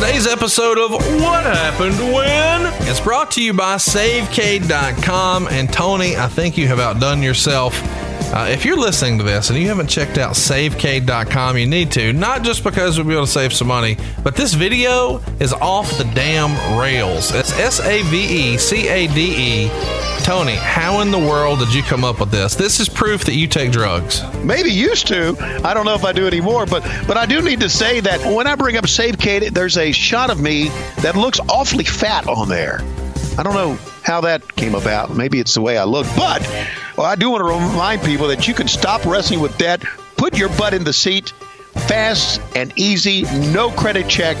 Today's episode of What Happened When is brought to you by SaveCade.com. And Tony, I think you have outdone yourself. Uh, if you're listening to this and you haven't checked out SaveCade.com, you need to. Not just because we'll be able to save some money, but this video is off the damn rails. It's S A V E C A D E. Tony, how in the world did you come up with this? This is proof that you take drugs. Maybe used to. I don't know if I do anymore, but but I do need to say that when I bring up SaveCade, there's a shot of me that looks awfully fat on there. I don't know how that came about. Maybe it's the way I look, but well, I do want to remind people that you can stop wrestling with debt, put your butt in the seat, fast and easy, no credit check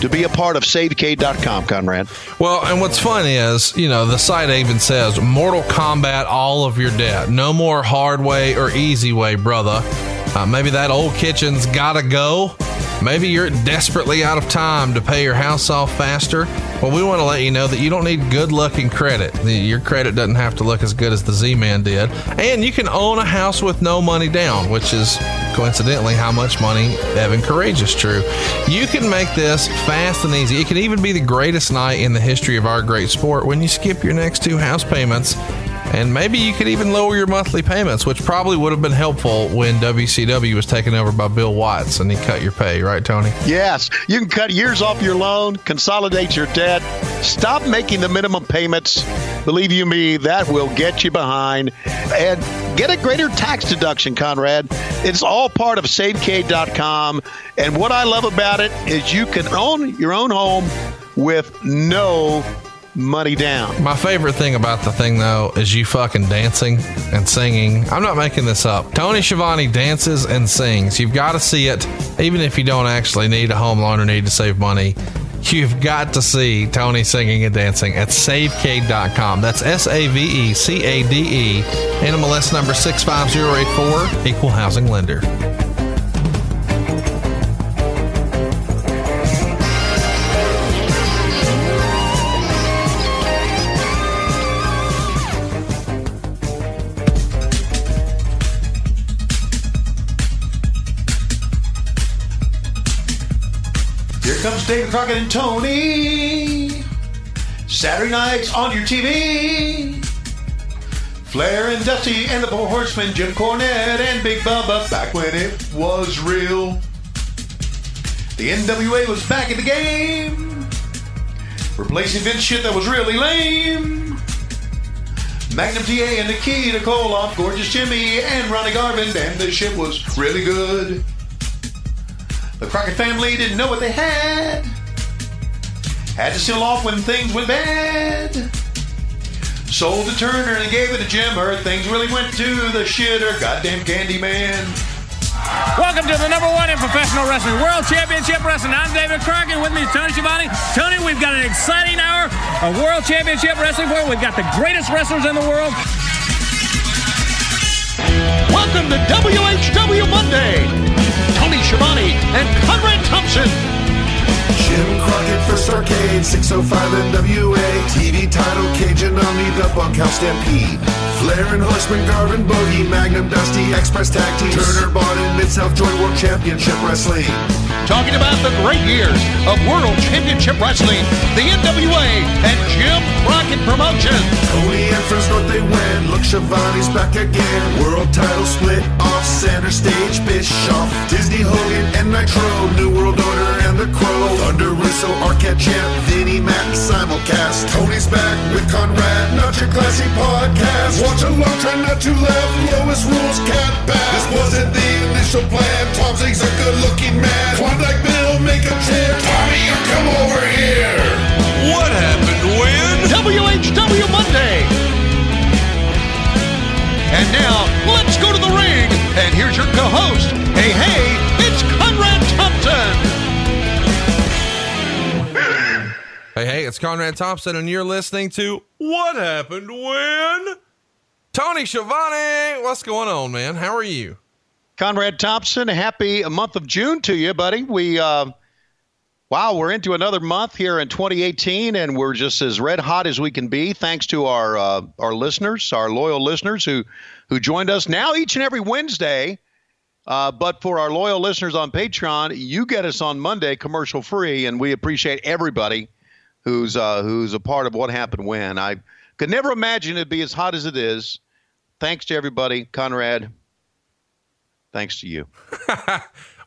to be a part of SaveCade.com, Conrad. Well, and what's fun is, you know, the site even says Mortal Kombat all of your debt. No more hard way or easy way, brother. Uh, maybe that old kitchen's gotta go. Maybe you're desperately out of time to pay your house off faster. Well, we want to let you know that you don't need good luck and credit. Your credit doesn't have to look as good as the Z Man did. And you can own a house with no money down, which is coincidentally how much money Evan Karagias drew. You can make this fast and easy. It can even be the greatest night in the history of our great sport when you skip your next two house payments and maybe you could even lower your monthly payments, which probably would have been helpful when WCW was taken over by Bill Watts and he cut your pay, right, Tony? Yes. You can cut years off your loan, consolidate your debt, stop making the minimum payments. Believe you me, that will get you behind. And get a greater tax deduction, Conrad. It's all part of SaveCade.com. And what I love about it is you can own your own home with no money down. My favorite thing about the thing, though, is you fucking dancing and singing. I'm not making this up. Tony Schiavone dances and sings. You've got to see it, even if you don't actually need a home loan or need to save money. You've got to see Tony singing and dancing at savecade.com. That's S A V E C A D E. NMLS number 65084, equal housing lender. David Crockett and Tony. Saturday nights on your TV. Flair and Dusty and the Four Horsemen, Jim Cornette and Big Bubba, back when it was real. The NWA was back in the game, replacing Vince shit that was really lame. Magnum TA and the key Nikita Koloff, Gorgeous Jimmy and Ronnie Garvin, and the shit was really good. The Crockett family didn't know what they had. Had to seal off when things went bad. Sold to Turner and gave it to Jim. Heard things really went to the shitter. Goddamn Candy Man. Welcome to the number one in professional wrestling, World Championship Wrestling. I'm David Crockett. With me is Tony Schiavone. Tony, we've got an exciting hour of World Championship Wrestling for you. We've got the greatest wrestlers in the world. Welcome to WHW Monday. Tony and Conrad Thompson. Jim Crockett First Arcade, 605 NWA, TV title Cajun Omni, the Bunkhouse Stampede. Flair and Horseman, Garvin, Boogie, Magnum, Dusty, Express Tag Team, Turner, and Mid-South Joint World Championship Wrestling. Talking about the great years of World Championship Wrestling, the NWA, and Jim Crockett Promotions. Tony and Friends North they win, look Schiavone's back again. World title split off, center stage, Bischoff, Disney, Hogan, and Nitro, New World Order, and and Champ, Vinny, Matt, and Simulcast. Tony's back with Conrad, not your classy podcast. Watch along, try not to laugh. Lowest rules, cat back. This wasn't the initial plan. Tom Zenk's a good looking man. Klondike Bill, make a chair. Tommy, you come over here. What happened when? WHW Monday. And now, let's go to the ring. And here's your co-host. Hey, hey, Hey, hey, it's Conrad Thompson, and you're listening to What Happened When? Tony Schiavone, what's going on, man? How are you? Conrad Thompson, happy month of June to you, buddy. We, uh, wow, we're into another month here in 2018, and we're just as red hot as we can be. Thanks to our uh, our listeners, our loyal listeners who who joined us now each and every Wednesday. Uh, but for our loyal listeners on Patreon, you get us on Monday commercial free, and we appreciate everybody who's uh, who's a part of what happened when. I could never imagine it'd be as hot as it is. Thanks to everybody, Conrad. Thanks to you.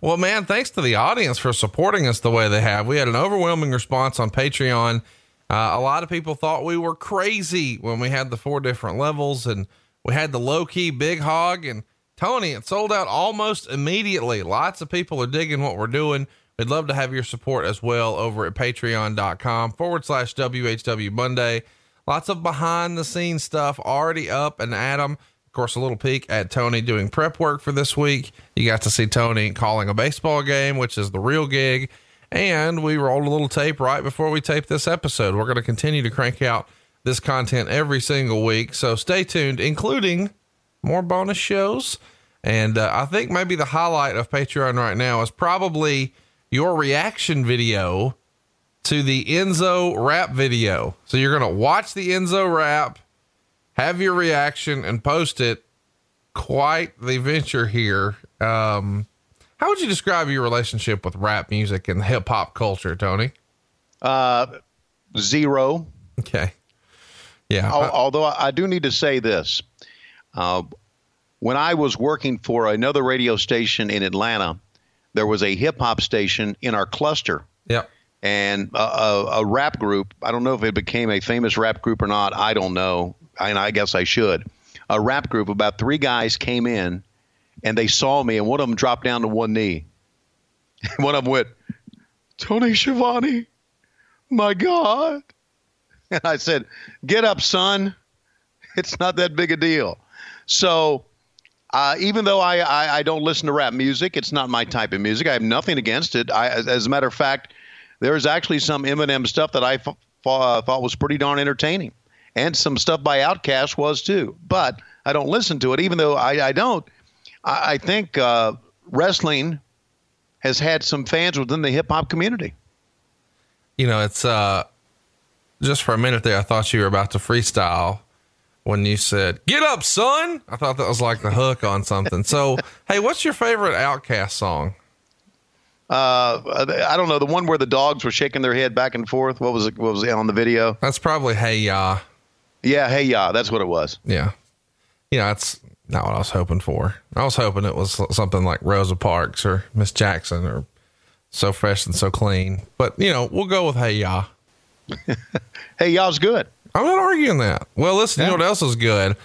Well, man, thanks to the audience for supporting us the way they have. We had an overwhelming response on Patreon. Uh, a lot of people thought we were crazy when we had the four different levels and we had the low key big hog. And Tony, it sold out almost immediately. Lots of people are digging what we're doing. We'd love to have your support as well over at patreon.com forward slash WHW Monday. Lots of behind the scenes stuff already up and Adam. Of course, a little peek at Tony doing prep work for this week. You got to see Tony calling a baseball game, which is the real gig. And we rolled a little tape right before we taped this episode. We're going to continue to crank out this content every single week. So stay tuned, including more bonus shows. And uh, I think maybe the highlight of Patreon right now is probably your reaction video to the Enzo rap video. So you're going to watch the Enzo rap, have your reaction, and post it. Quite the venture here. Um, how would you describe your relationship with rap music and hip hop culture, Tony? Uh, zero. Okay. Yeah. Al- Although I I do need to say this. Uh, when I was working for another radio station in Atlanta, there was a hip hop station in our cluster. Yep. and a, a, a rap group. I don't know if it became a famous rap group or not. I don't know. And I guess I should. A rap group, about three guys came in and they saw me, and one of them dropped down to one knee. one of them went, Tony Schiavone, my God. And I said, Get up, son. It's not that big a deal. So, uh, even though I, I, I don't listen to rap music, it's not my type of music. I have nothing against it. I, as, a matter of fact, there's actually some Eminem stuff that I f- uh, thought was pretty darn entertaining, and some stuff by Outkast was too. But I don't listen to it, even though I, I don't. I, I think uh, wrestling has had some fans within the hip hop community. You know, it's uh just for a minute there, I thought you were about to freestyle when you said, Get up, son. I thought that was like the hook on something. So, hey, what's your favorite Outkast song? Uh, I don't know the one where the dogs were shaking their head back and forth. What was it? What was it on the video? That's probably Hey Ya. Yeah, hey, yeah, that's what it was. Yeah. Yeah, that's not what I was hoping for. I was hoping it was something like Rosa Parks or Miss Jackson or So Fresh and So Clean. But, you know, we'll go with Hey Ya. Hey, y'all's good. I'm not arguing that. Well, listen, you know what else is good?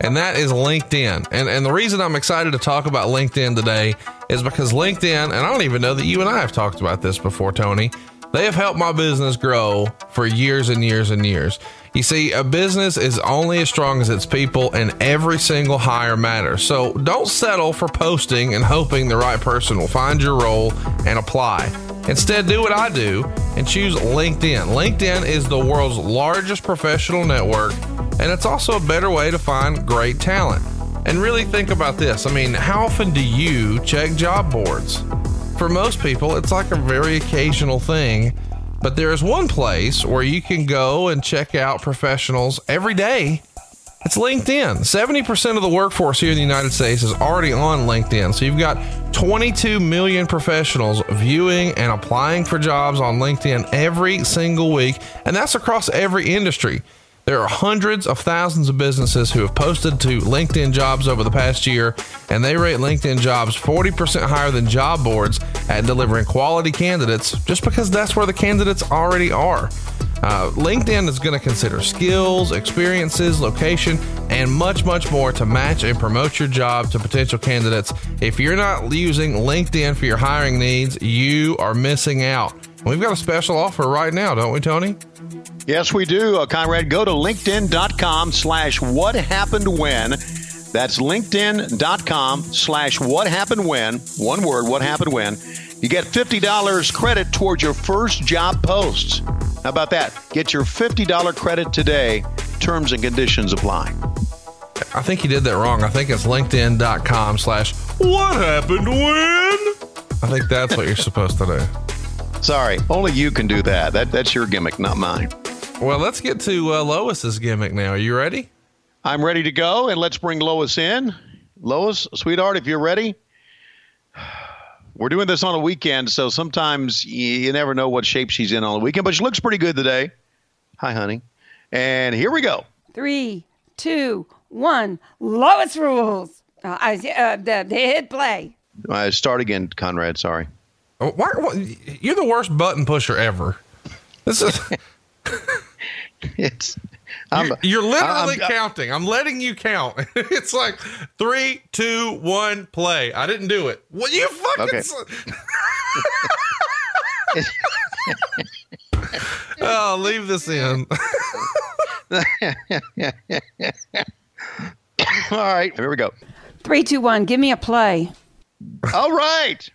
And that is LinkedIn. And and the reason I'm excited to talk about LinkedIn today is because LinkedIn, and I don't even know that you and I have talked about this before, Tony. They have helped my business grow for years and years and years. You see, a business is only as strong as its people, and every single hire matters. So don't settle for posting and hoping the right person will find your role and apply. Instead, do what I do and choose LinkedIn. LinkedIn is the world's largest professional network, and it's also a better way to find great talent. And really think about this I mean, how often do you check job boards? For most people, it's like a very occasional thing, but there is one place where you can go and check out professionals every day. It's LinkedIn. 70% of the workforce here in the United States is already on LinkedIn. So you've got 22 million professionals viewing and applying for jobs on LinkedIn every single week, and that's across every industry. There are hundreds of thousands of businesses who have posted to LinkedIn jobs over the past year, and they rate LinkedIn jobs 40% higher than job boards at delivering quality candidates just because that's where the candidates already are. Uh, LinkedIn is going to consider skills, experiences, location, and much, much more to match and promote your job to potential candidates. If you're not using LinkedIn for your hiring needs, you are missing out. We've got a special offer right now, don't we, Tony? Yes, we do. Uh, Conrad, go to linkedin.com slash what happened when. That's linkedin.com slash what happened when. One word, what happened when. You get $50 credit towards your first job post. How about that? Get your $50 credit today. Terms and conditions apply. I think you did that wrong. I think it's linkedin.com slash what happened when. I think that's what you're supposed to do. Sorry, only you can do that. that that's your gimmick, not mine. Well, let's get to uh, Lois's gimmick now. Are you ready? I'm ready to go, and let's bring Lois in. Lois, sweetheart, if you're ready. We're doing this on a weekend, so sometimes you never know what shape she's in on the weekend, but she looks pretty good today. Hi, honey. And here we go. Three, two, one. Lois rules. Uh, I, uh, the, the hit play. Uh, start again, Conrad. Sorry. Oh, Why, why, you're the worst button pusher ever. This is It's. you're, you're literally I'm- counting. I'm letting you count. it's like three, two, one, play. I didn't do it. What you fucking. Okay. s- oh, leave this in. All right, here we go. Three, two, one. Give me a play. All right.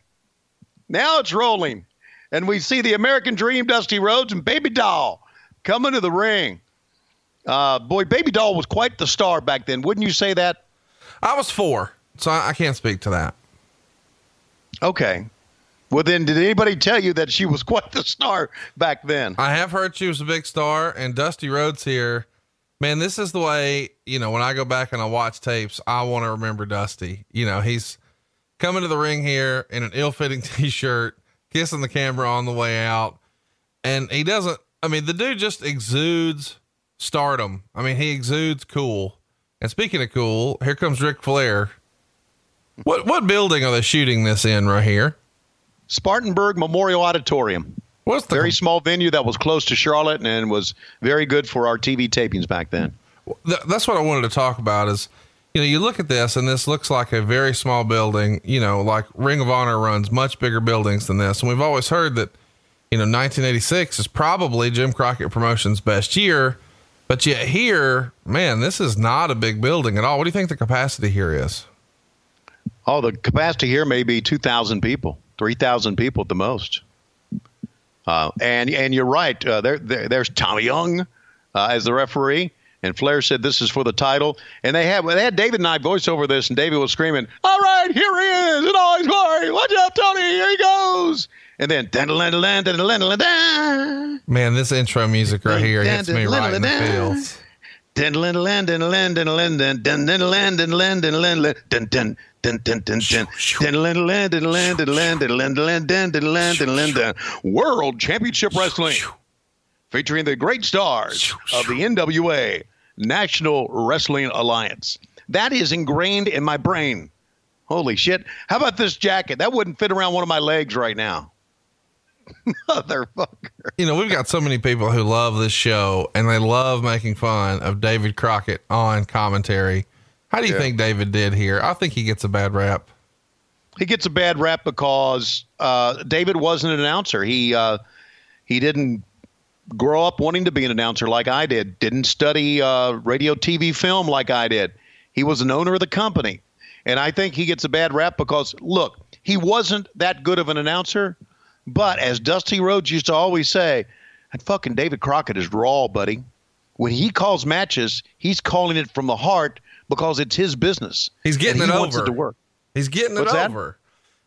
Now it's rolling. And we see the American Dream, Dusty Rhodes, and Baby Doll coming to the ring. Uh, boy, Baby Doll was quite the star back then. Wouldn't you say that? I was four, so I, I can't speak to that. Okay. Well, then, did anybody tell you that she was quite the star back then? I have heard she was a big star, and Dusty Rhodes here. Man, this is the way, you know, when I go back and I watch tapes, I want to remember Dusty. You know, he's coming to the ring here in an ill fitting t shirt, kissing the camera on the way out. And he doesn't, I mean, the dude just exudes stardom. I mean, he exudes cool. And speaking of cool, here comes Ric Flair. What, what building are they shooting this in right here? Spartanburg Memorial Auditorium. What's the Very small venue that was close to Charlotte and was very good for our TV tapings back then. Th- that's what I wanted to talk about is, you know, you look at this and this looks like a very small building, you know, like Ring of Honor runs much bigger buildings than this. And we've always heard that, you know, 1986 is probably Jim Crockett Promotions best year, but yet here, man, this is not a big building at all. What do you think the capacity here is? Oh, the capacity here may be 2,000 people, 3,000 people at the most. Uh, and and you're right. Uh, there, there there's Tommy Young uh, as the referee, and Flair said this is for the title. And they had they had David and I voice over this, and David was screaming, "All right, here he is in all his glory! Watch out, Tony! Here he goes!" and then man, this intro music right here hits me right in the feels. World Championship Wrestling featuring the great stars of the NWA National Wrestling Alliance. That is ingrained in my brain. Holy shit. How about this jacket? That wouldn't fit around one of my legs right now. Motherfucker. You know, we've got so many people who love this show and they love making fun of David Crockett on commentary. How do you Yeah. think David did here? I think he gets a bad rap. he gets a bad rap because uh, David wasn't an announcer. He uh, he didn't grow up wanting to be an announcer like I did. Didn't study uh, radio, TV, film like I did. He was an owner of the company, and I think he gets a bad rap because look, he wasn't that good of an announcer. But as Dusty Rhodes used to always say, that fucking David Crockett is raw, buddy. When he calls matches, he's calling it from the heart because it's his business. He's getting he it wants over. it to work. He's getting What's it that? over.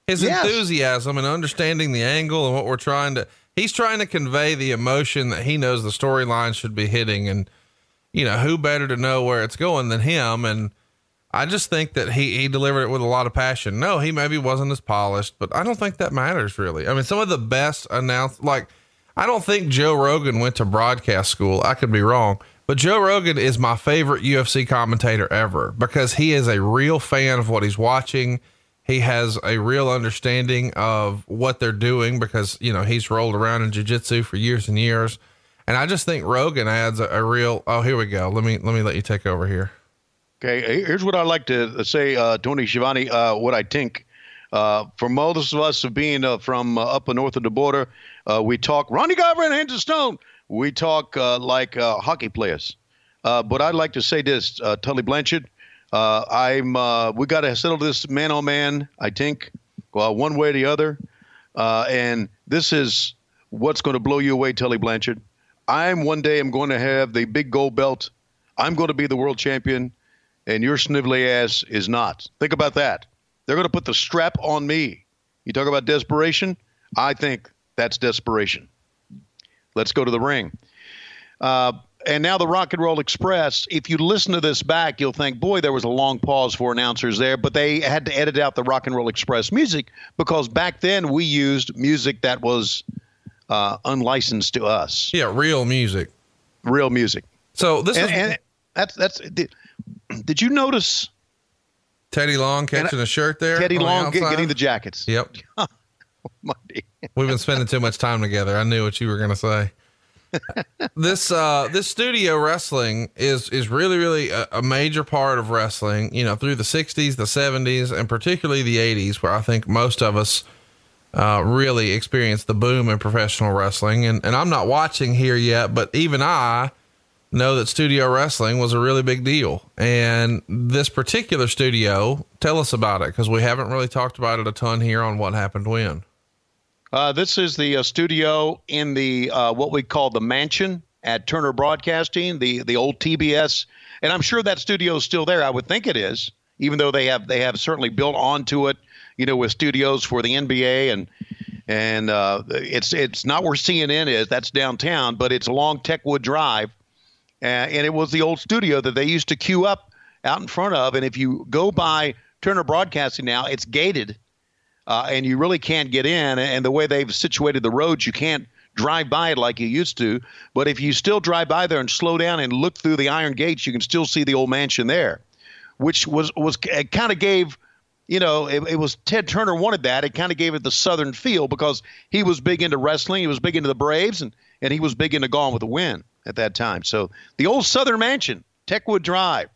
His Yes. enthusiasm and understanding the angle and what we're trying to he's trying to convey the emotion that he knows the storyline should be hitting and you know, who better to know where it's going than him and I just think that he he delivered it with a lot of passion. No, he maybe wasn't as polished, but I don't think that matters really. I mean, some of the best announced like I don't think Joe Rogan went to broadcast school. I could be wrong, But Joe Rogan is my favorite UFC commentator ever because he is a real fan of what he's watching. He has a real understanding of what they're doing because, you know, he's rolled around in jiu-jitsu for years and years. And I just think Rogan adds a, a real, oh, here we go. Let me, let me let you take over here. Okay, here's what I like to say, uh, Tony Schiavone. Uh, what I think uh, for most of us being uh, from uh, up north of the border, uh, we talk Ronnie Garvin, hands of stone. We talk like hockey players. but I'd like to say this, Tully Blanchard. I'm. we got to settle this man on man. I think, well, one way or the other. and this is what's going to blow you away, Tully Blanchard. I'm one day I'm going to have the big gold belt. I'm going to be the world champion and your snivelly ass is not. Think about that. They're going to put the strap on me. You talk about desperation? I think that's desperation. Let's go to the ring. Uh, and now the Rock and Roll Express. If you listen to this back, you'll think, boy, there was a long pause for announcers there, but they had to edit out the Rock and Roll Express music because back then we used music that was uh, unlicensed to us. Yeah, real music. Real music. So this and, is and that's that's did you notice Teddy Long catching a shirt there? Teddy Long the getting the jackets. Yep. We've been spending too much time together. I knew what you were going to say. this uh this studio wrestling is is really really a, a, major part of wrestling you know through the 60s the 70s and particularly the 80s where i think most of us uh really experienced the boom in professional wrestling and and i'm not watching here yet but even i know that studio wrestling was a really big deal. And this particular studio, tell us about it because we haven't really talked about it a ton here on what happened when. Uh, this is the uh, studio in the uh, what we call the mansion at Turner Broadcasting, the the old TBS, and I'm sure that studio is still there. I would think it is, even though they have they have certainly built onto it, you know, with studios for the NBA and and uh, it's it's not where CNN is. That's downtown, but it's along Techwood Drive and it was the old studio that they used to queue up out in front of. And if you go by Turner Broadcasting now, it's gated, uh, and you really can't get in. And the way they've situated the roads, you can't drive by it like you used to. But if you still drive by there and slow down and look through the iron gates, you can still see the old mansion there, which was was kind of gave. You know, it, it was Ted Turner wanted that. It kind of gave it the Southern feel because he was big into wrestling. He was big into the Braves, and, and he was big into Gone with the Wind at that time. So the old Southern Mansion, Techwood Drive,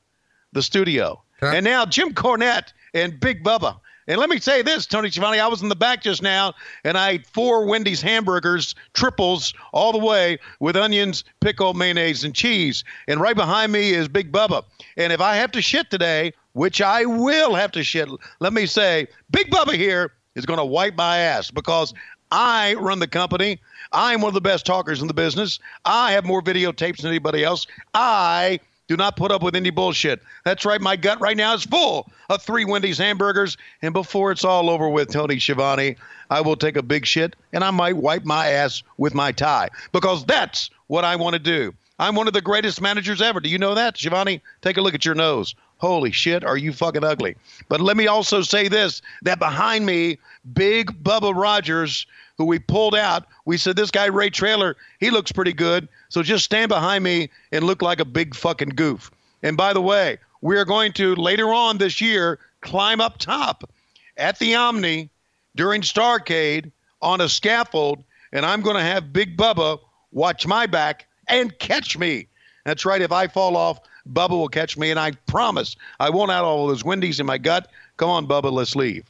the studio. Huh? And now Jim Cornette and Big Bubba. And let me say this, Tony Schiavone, I was in the back just now and I ate four Wendy's hamburgers, triples, all the way with onions, pickle, mayonnaise, and cheese. And right behind me is Big Bubba. And if I have to shit today, which I will have to shit, let me say, Big Bubba here is going to wipe my ass because I run the company. I'm one of the best talkers in the business. I have more videotapes than anybody else. I do not put up with any bullshit. That's right. My gut right now is full of three Wendy's hamburgers. And before it's all over with, Tony Schiavone, I will take a big shit and I might wipe my ass with my tie because that's what I want to do. I'm one of the greatest managers ever. Do you know that, Schiavone? Take a look at your nose. Holy shit, are you fucking ugly? But let me also say this that behind me, Big Bubba Rogers who we pulled out. We said, This guy, Ray Traylor, he looks pretty good. So just stand behind me and look like a big fucking goof. And by the way, we are going to later on this year climb up top at the Omni during Starrcade on a scaffold, and I'm going to have Big Bubba watch my back and catch me. That's right. If I fall off, Bubba will catch me, and I promise I won't have all those Wendy's in my gut. Come on, Bubba, let's leave.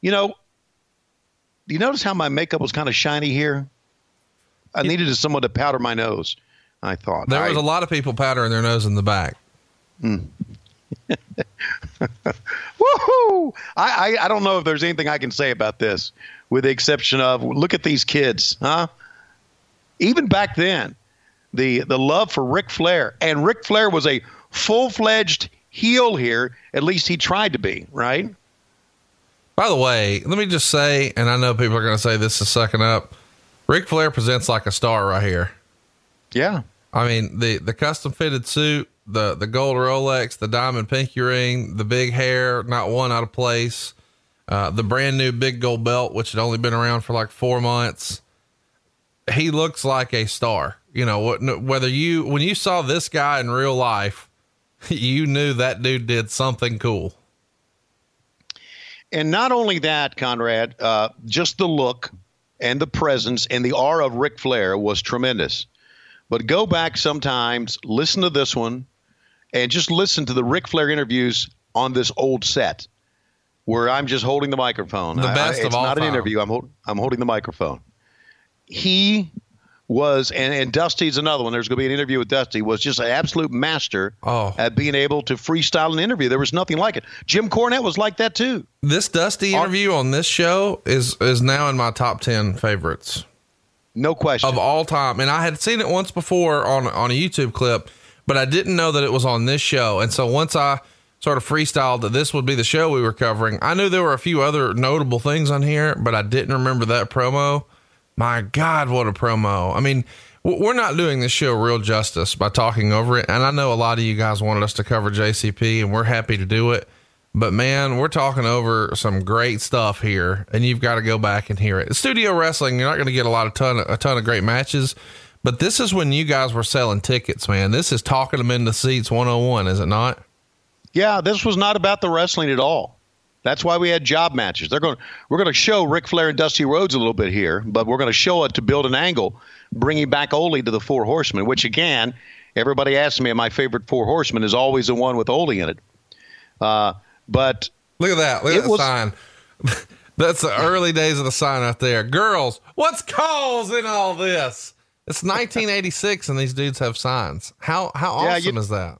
You know, do you notice how my makeup was kind of shiny here? I needed someone to powder my nose. I thought there was a lot of people powdering their nose in the back. Hmm. Woohoo! I, I I don't know if there's anything I can say about this, with the exception of look at these kids, huh? Even back then, the the love for Ric Flair and Ric Flair was a full fledged heel here. At least he tried to be, right? By the way, let me just say, and I know people are going to say this is sucking up. Ric Flair presents like a star right here. Yeah. I mean, the, the custom fitted suit, the, the gold Rolex, the diamond pinky ring, the big hair, not one out of place, uh, the brand new big gold belt, which had only been around for like four months. he looks like a star. You know, whether you when you saw this guy in real life, you knew that dude did something cool. And not only that, Conrad, uh, just the look and the presence and the aura of Ric Flair was tremendous. But go back sometimes, listen to this one, and just listen to the Ric Flair interviews on this old set where I'm just holding the microphone. The best I, I, of all It's not time. an interview. I'm, hold, I'm holding the microphone. He was, and, and Dusty's another one. There's going to be an interview with Dusty. Was just an absolute master oh. at being able to freestyle an interview. There was nothing like it. Jim Cornette was like that too. This Dusty interview on this show is is now in my top ten favorites. No question of all time. And I had seen it once before on on a YouTube clip, but I didn't know that it was on this show. And so once I sort of freestyled that this would be the show we were covering, I knew there were a few other notable things on here, but I didn't remember that promo. My God, what a promo! I mean, we're not doing this show real justice by talking over it. And I know a lot of you guys wanted us to cover JCP, and we're happy to do it. But man, we're talking over some great stuff here, and you've got to go back and hear it. Studio wrestling, you're not going to get a lot of ton, a ton of great matches, but this is when you guys were selling tickets, man. This is talking them into seats 101, is it not? Yeah, this was not about the wrestling at all. That's why we had job matches. They're going. We're going to show Ric Flair and Dusty Rhodes a little bit here, but we're going to show it to build an angle, bringing back Ole to the Four Horsemen. Which again, everybody asks me, my favorite Four Horsemen is always the one with Ole in it. Uh, but look at that! Look at that was, sign. That's the early days of the sign out there. Girls, what's causing all this? It's 1986, and these dudes have signs. How how awesome you, is that?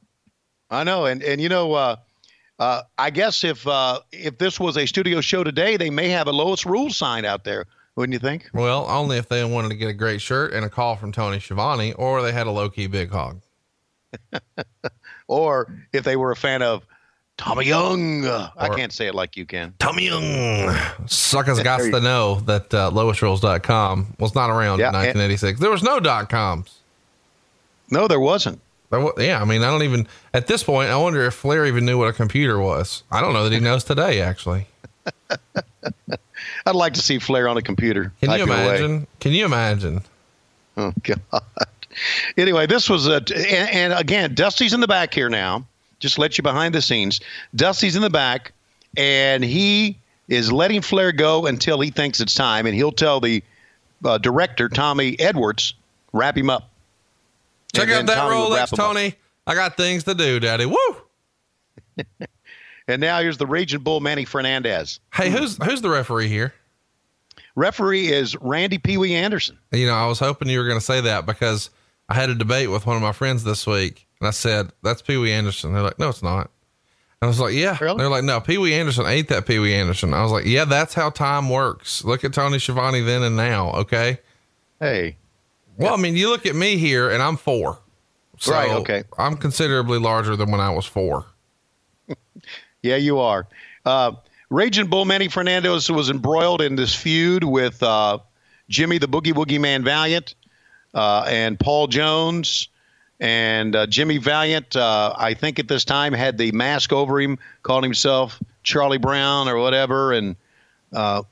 I know, and and you know, uh, uh, I guess if uh, if this was a studio show today, they may have a Lois Rules sign out there. Wouldn't you think? Well, only if they wanted to get a great shirt and a call from Tony Schiavone, or they had a low key big hog, or if they were a fan of Tommy Young. Uh, I can't say it like you can. Tommy Young. Suckers got to know that uh, LoisRules.com was not around yeah, in 1986. There was no dot coms. No, there wasn't. Yeah, I mean, I don't even, at this point, I wonder if Flair even knew what a computer was. I don't know that he knows today, actually. I'd like to see Flair on a computer. Can you imagine? Can you imagine? Oh, God. Anyway, this was a, and, and again, Dusty's in the back here now just let you behind the scenes. Dusty's in the back, and he is letting Flair go until he thinks it's time, and he'll tell the uh, director Tommy Edwards wrap him up. Check out that Tommy Rolex, Tony. I got things to do, Daddy. Woo! and now here's the Raging Bull, Manny Fernandez. Hey, who's who's the referee here? Referee is Randy Pee Wee Anderson. You know, I was hoping you were going to say that because I had a debate with one of my friends this week and I said, that's Pee Wee Anderson. They're like, no, it's not. And I was like, yeah. Really? They're like, no, Pee Wee Anderson ain't that Pee Wee Anderson. I was like, yeah, that's how time works. Look at Tony Schiavone then and now. Okay. Hey. Well, I mean, you look at me here and I'm four. So right. Okay. I'm considerably larger than when I was four. yeah, you are. Uh, Raging Bull Manny Fernandez was embroiled in this feud with uh, Jimmy the Boogie Woogie Man Valiant uh, and Paul Jones and uh, Jimmy Valiant, uh, I think at this time had the mask over him, called himself Charlie Brown or whatever, and uh,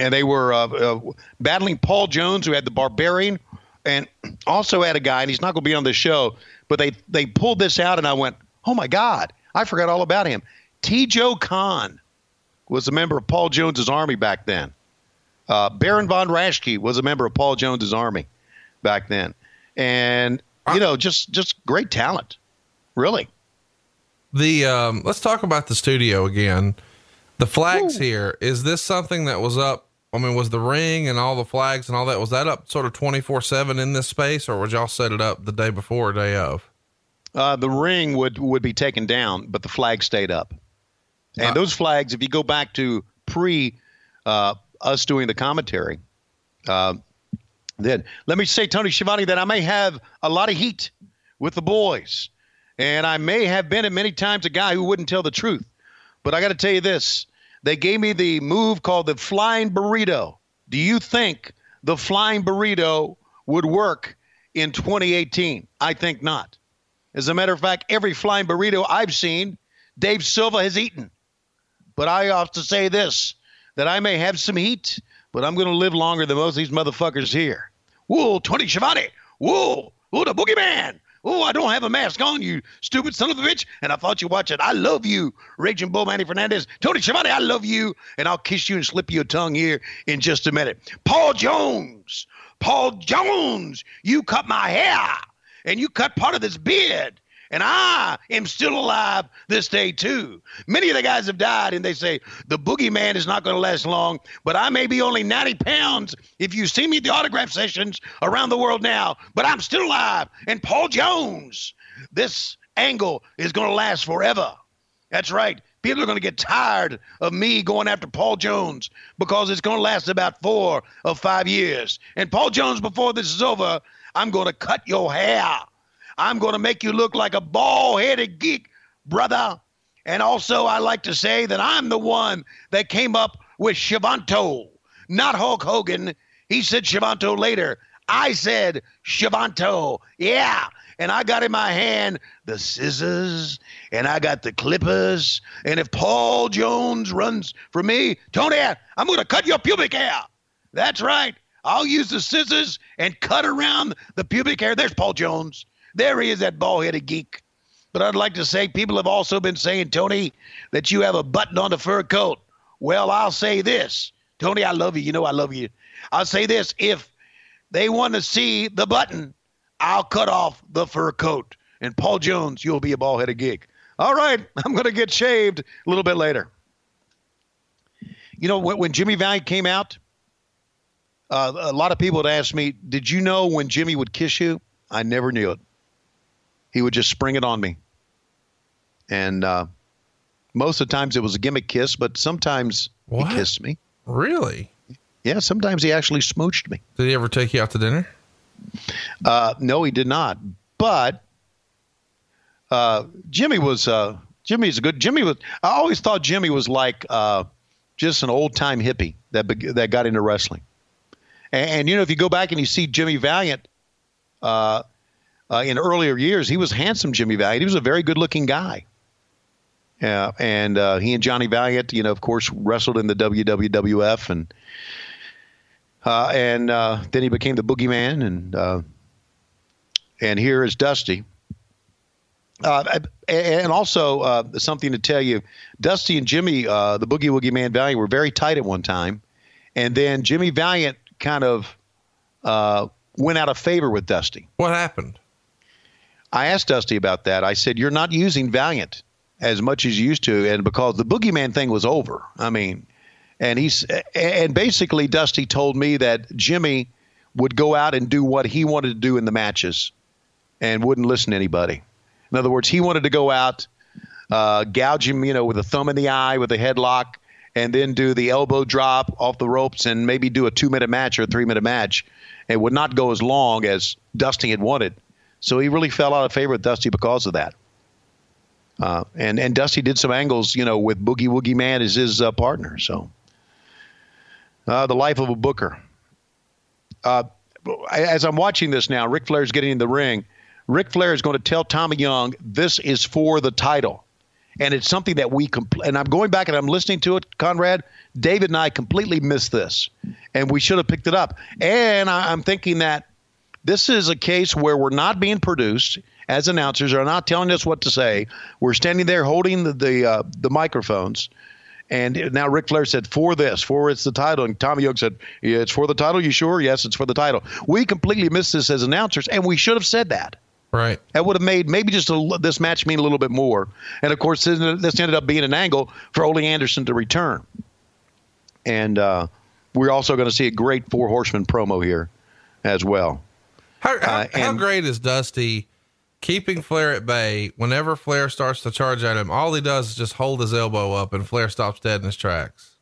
and they were uh, uh, battling Paul Jones, who had the Barbarian, and also had a guy, and he's not going to be on the show, but they they pulled this out, and I went, oh my God, I forgot all about him. Teijo Khan was a member of Paul Jones's army back then. Uh, Baron von Raschke was a member of Paul Jones's army back then, and you know, just just great talent, really. The um, let's talk about the studio again. The flags Ooh. here is this something that was up? I mean, was the ring and all the flags and all that was that up sort of twenty four seven in this space, or would y'all set it up the day before or day of? Uh, the ring would would be taken down, but the flag stayed up. And uh, those flags, if you go back to pre uh, us doing the commentary, uh, then let me say, Tony Schiavone, that I may have a lot of heat with the boys, and I may have been at many times a guy who wouldn't tell the truth. But I got to tell you this: they gave me the move called the flying burrito. Do you think the flying burrito would work in 2018? I think not. As a matter of fact, every flying burrito I've seen, Dave Silva has eaten. But I have to say this: that I may have some heat, but I'm going to live longer than most of these motherfuckers here. Whoa, Tony Schiavone. Whoa, whoa, the boogeyman. Oh, I don't have a mask on, you stupid son of a bitch. And I thought you watch it. I love you, Raging Bull Manny Fernandez. Tony Schiavone, I love you. And I'll kiss you and slip you a tongue here in just a minute. Paul Jones. Paul Jones, you cut my hair and you cut part of this beard. And I am still alive this day, too. Many of the guys have died, and they say the boogeyman is not going to last long, but I may be only 90 pounds if you see me at the autograph sessions around the world now, but I'm still alive. And Paul Jones, this angle is going to last forever. That's right. People are going to get tired of me going after Paul Jones because it's going to last about four or five years. And Paul Jones, before this is over, I'm going to cut your hair. I'm going to make you look like a bald headed geek, brother. And also, I like to say that I'm the one that came up with Shivanto, not Hulk Hogan. He said Shivanto later. I said Shivanto. Yeah. And I got in my hand the scissors and I got the clippers. And if Paul Jones runs for me, Tony, I'm going to cut your pubic hair. That's right. I'll use the scissors and cut around the pubic hair. There's Paul Jones. There he is, that bald headed geek. But I'd like to say people have also been saying, Tony, that you have a button on the fur coat. Well, I'll say this. Tony, I love you. You know I love you. I'll say this. If they want to see the button, I'll cut off the fur coat. And Paul Jones, you'll be a bald headed geek. All right, I'm going to get shaved a little bit later. You know, when, when Jimmy Valiant came out, uh, a lot of people had asked me, Did you know when Jimmy would kiss you? I never knew it he would just spring it on me. And uh, most of the times it was a gimmick kiss, but sometimes what? he kissed me. Really? Yeah, sometimes he actually smooched me. Did he ever take you out to dinner? Uh, no, he did not. But uh, Jimmy was uh, Jimmy's a good. Jimmy was. I always thought Jimmy was like uh, just an old time hippie that that got into wrestling. And, and, you know, if you go back and you see Jimmy Valiant, uh, in earlier years, he was handsome, Jimmy Valiant. He was a very good looking guy. Yeah, and uh, he and Johnny Valiant, you know, of course, wrestled in the WWF, and uh, and uh, then he became the Boogeyman, and uh, and here is Dusty. Uh, and also uh, something to tell you, Dusty and Jimmy, the Boogie Woogie Man Valiant, were very tight at one time, and then Jimmy Valiant kind of went out of favor with Dusty. What happened? I asked Dusty about that. I said, You're not using Valiant as much as you used to. And because the Boogeyman thing was over, I mean, and he's, and basically, Dusty told me that Jimmy would go out and do what he wanted to do in the matches and wouldn't listen to anybody. In other words, he wanted to go out, uh, gouge him, you know, with a thumb in the eye, with a headlock, and then do the elbow drop off the ropes and maybe do a two minute match or a three minute match. It would not go as long as Dusty had wanted. So he really fell out of favor with Dusty because of that. Uh, and and Dusty did some angles, you know, with Boogie Woogie Man as his uh, partner. So uh, the life of a booker. Uh, as I'm watching this now, Ric Flair is getting in the ring. Ric Flair is going to tell Tommy Young this is for the title, and it's something that we compl- and I'm going back and I'm listening to it, Conrad. David and I completely missed this, and we should have picked it up. And I, I'm thinking that this is a case where we're not being produced as announcers, are not telling us what to say. We're standing there holding the the, uh, the microphones. And now Ric Flair said, for this, for it's the title. And Tommy Young said, yeah, it's for the title. You sure? Yes, it's for the title. We completely missed this as announcers, and we should have said that. Right. That would have made maybe just a, this match mean a little bit more. And of course, this ended up being an angle for Ole Anderson to return. And uh, we're also going to see a great Four Horsemen promo here as well. How, how, uh, how great is Dusty keeping Flair at bay? Whenever Flair starts to charge at him, all he does is just hold his elbow up, and Flair stops dead in his tracks.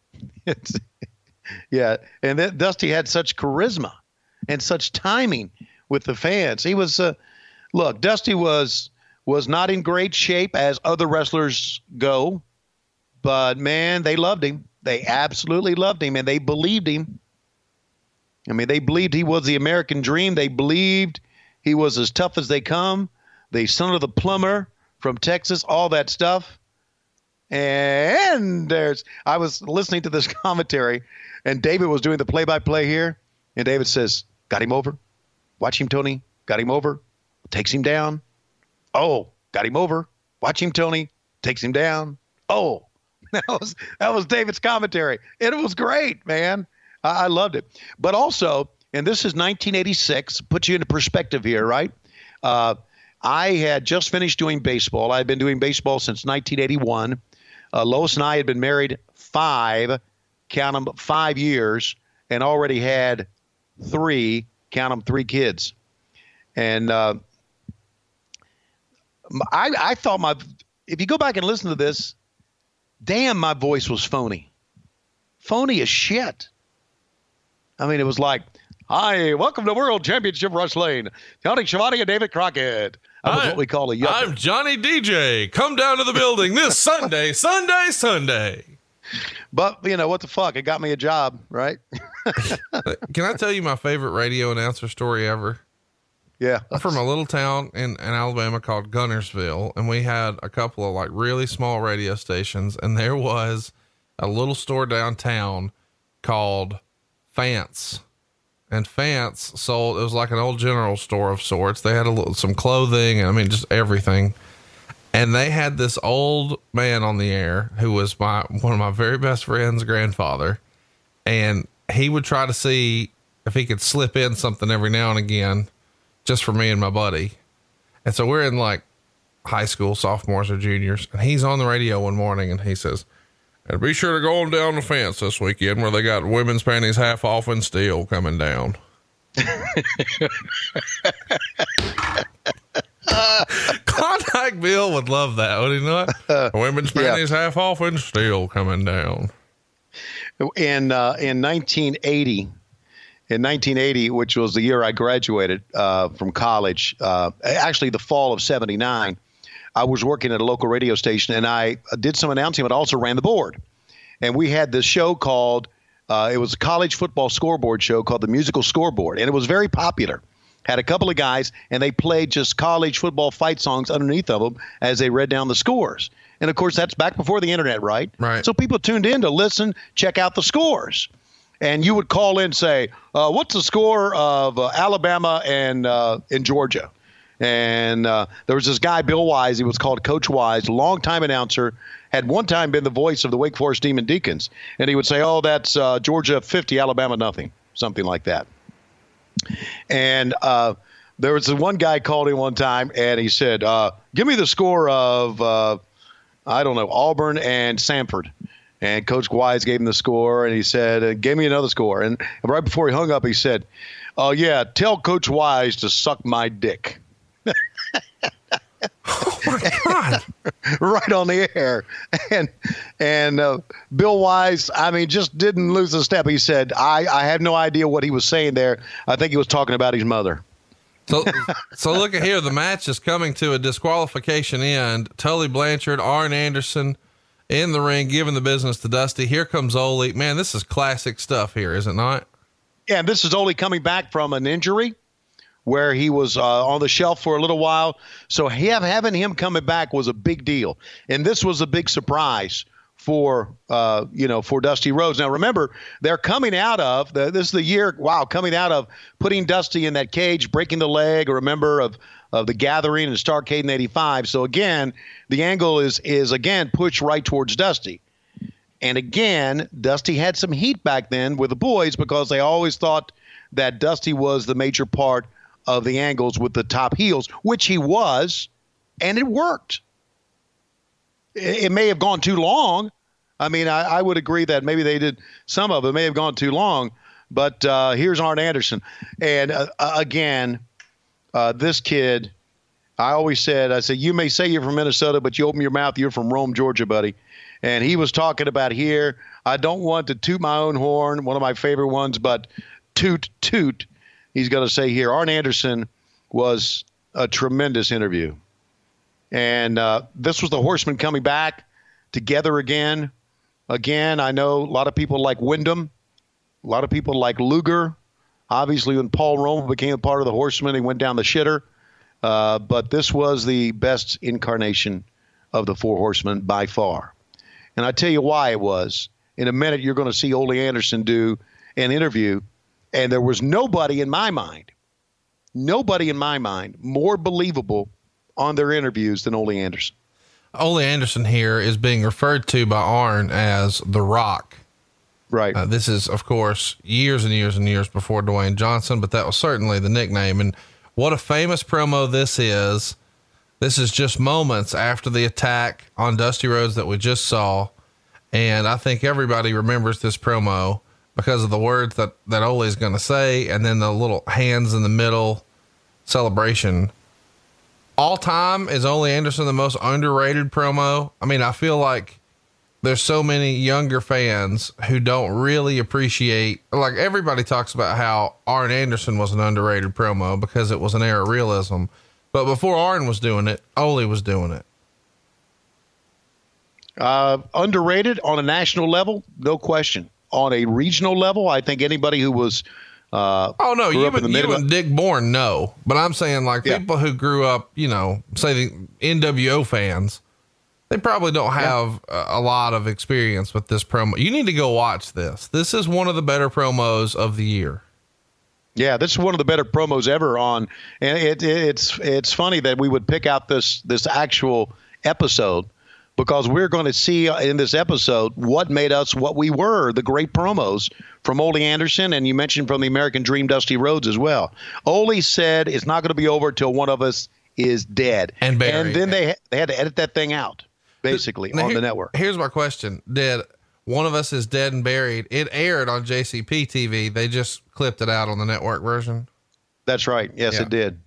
yeah, and that Dusty had such charisma and such timing with the fans. He was, uh, look, Dusty was was not in great shape as other wrestlers go, but man, they loved him. They absolutely loved him, and they believed him. I mean, they believed he was the American dream. They believed he was as tough as they come, the son of the plumber from Texas, all that stuff. And there's, I was listening to this commentary, and David was doing the play by play here. And David says, Got him over? Watch him, Tony. Got him over. Takes him down. Oh, got him over. Watch him, Tony. Takes him down. Oh, that was that was David's commentary. It was great, man. I, I loved it. But also, and this is 1986. Put you into perspective here, right? Uh, I had just finished doing baseball. I had been doing baseball since 1981. Uh, Lois and I had been married five, count them, five years, and already had three, count them, three kids. And uh, I, I thought my, if you go back and listen to this, damn, my voice was phony. Phony as shit. I mean, it was like, Hi, welcome to World Championship Wrestling. Tony Schiavone and David Crockett. That was Hi, what we call a yucca. I'm Johnny DJ. Come down to the building this Sunday, Sunday, Sunday. But, you know, what the fuck? It got me a job, right? Can I tell you my favorite radio announcer story ever? yeah. I'm from a little town in, in Alabama called Guntersville, and we had a couple of like really small radio stations, and there was a little store downtown called Fance. And Fance sold it was like an old general store of sorts. They had a little some clothing and I mean just everything. And they had this old man on the air who was my one of my very best friends' grandfather. And he would try to see if he could slip in something every now and again just for me and my buddy. And so we're in like high school, sophomores or juniors, and he's on the radio one morning and he says, and be sure to go on down the fence this weekend where they got women's panties half off and still coming down. Klondike Bill would love that, would he not? women's Yeah. panties half off and still coming down. in uh, in 1980, in 1980, which was the year I graduated uh, from college, uh, actually the fall of '79, I was working at a local radio station and I did some announcing, but also ran the board. And we had this show called uh, it was a college football scoreboard show called the Musical Scoreboard, and it was very popular. Had a couple of guys, and they played just college football fight songs underneath of them as they read down the scores. And of course, that's back before the internet, right? Right. So people tuned in to listen, check out the scores. And you would call in and say, uh, What's the score of uh, Alabama and uh, in Georgia? And uh, there was this guy, Bill Wise. He was called Coach Wise, longtime announcer. Had one time been the voice of the Wake Forest Demon Deacons. And he would say, Oh, that's uh, Georgia 50, Alabama nothing, something like that. And uh, there was one guy called him one time and he said, uh, Give me the score of, uh, I don't know, Auburn and Samford. And Coach Wise gave him the score and he said, uh, Gave me another score. And right before he hung up, he said, Oh, yeah, tell Coach Wise to suck my dick. Oh my god. right on the air. And and uh, Bill Wise, I mean, just didn't lose a step. He said, I, I have no idea what he was saying there. I think he was talking about his mother. So, so look at here. The match is coming to a disqualification end. Tully Blanchard, Arn Anderson in the ring, giving the business to Dusty. Here comes Ole. Man, this is classic stuff here, is it not? Yeah, and this is only coming back from an injury where he was uh, on the shelf for a little while. So have, having him coming back was a big deal, and this was a big surprise for uh, you know for Dusty Rhodes. Now remember, they're coming out of the, this is the year. Wow, coming out of putting Dusty in that cage, breaking the leg. Remember of of the Gathering and Starrcade in '85. So again, the angle is is again pushed right towards Dusty. And again, Dusty had some heat back then with the boys because they always thought that Dusty was the major part of the angles with the top heels, which he was, and it worked. It, it may have gone too long. I mean, I, I, would agree that maybe they did some of it may have gone too long, but uh, here's Arn Anderson, and uh, again, uh, this kid. I always said, I said, you may say you're from Minnesota, but you open your mouth, you're from Rome, Georgia, buddy and he was talking about here. I don't want to toot my own horn, one of my favorite ones, but toot toot. He's going to say here. Arn Anderson was a tremendous interview, and uh, this was the Horsemen coming back together again. Again, I know a lot of people like Windham, a lot of people like Luger. Obviously, when Paul Roma became a part of the Horsemen, he went down the shitter. Uh, but this was the best incarnation of the Four Horsemen by far. And I tell you why it was. In a minute, you're going to see Ole Anderson do an interview, and there was nobody in my mind nobody in my mind more believable on their interviews than Ole Anderson. Ole Anderson here is being referred to by Arn as the Rock. Right. Uh, this is, of course, years and years and years before Dwayne Johnson, but that was certainly the nickname. And what a famous promo this is. This is just moments after the attack on Dusty Rhodes that we just saw. And I think everybody remembers this promo because of the words that, that Ole is going to say and then the little hands in the middle celebration. All time is Ole Anderson the most underrated promo. I mean, I feel like there's so many younger fans who don't really appreciate like everybody talks about how Arn Anderson was an underrated promo because it was an era of realism. But before Arn was doing it, Ole was doing it. Uh, underrated on a national level, no question. On a regional level, I think anybody who was uh, oh no, you and, you and Dick Bourne, no. But I'm saying like Yeah. people who grew up, you know, say the NWO fans, they probably don't have a, a lot of experience with this promo. You need to go watch this. This is one of the better promos of the year. Yeah, this is one of the better promos ever on, and it, it, it's it's funny that we would pick out this this actual episode because we're going to see uh, in this episode what made us what we were, the great promos from Ole Anderson, and you mentioned from the American Dream, Dusty Rhodes as well. Ole said it's not going to be over till one of us is dead, And buried. and then they they had to edit that thing out basically Now, on here- the network. Here's my question: Did one of us is dead and buried? It aired on JCP TV. They just clipped it out on the network version. That's right. Yes, Yeah. it did.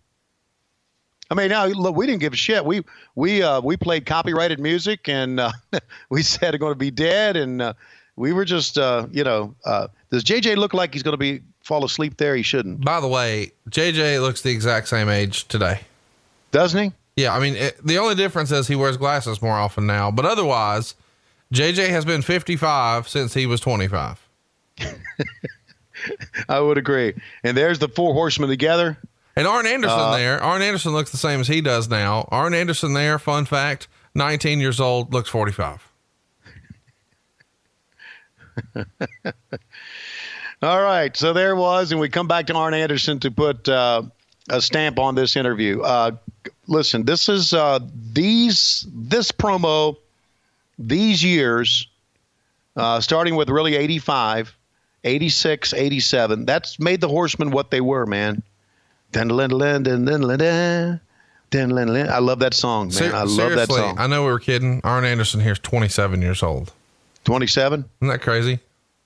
I mean, now look, we didn't give a shit. We we uh, we played copyrighted music, and uh, we said it's going to be dead, and uh, we were just, uh, you know, uh, does JJ look like he's going to be fall asleep there? He shouldn't, By the way, JJ looks the exact same age today. doesn't he? Yeah, I mean, it, the only difference is he wears glasses more often now, but otherwise, JJ has been 55 since he was 25. I would agree. And there's the four horsemen together. And Arn Anderson Uh, there, Arn Anderson looks the same as he does now. Arn Anderson there, fun fact, 19 years old, looks 45. All right, so there was, and we come back to Arn Anderson to put uh, a stamp on this interview. Uh, listen, this is uh, these this promo, these years, uh, starting with really 85, 86, 87. That's made the Horsemen what they were, man. I love that song, man. Ser- I love that song. I know we were kidding. Arn Anderson here is 27 years old. 27? Isn't that crazy?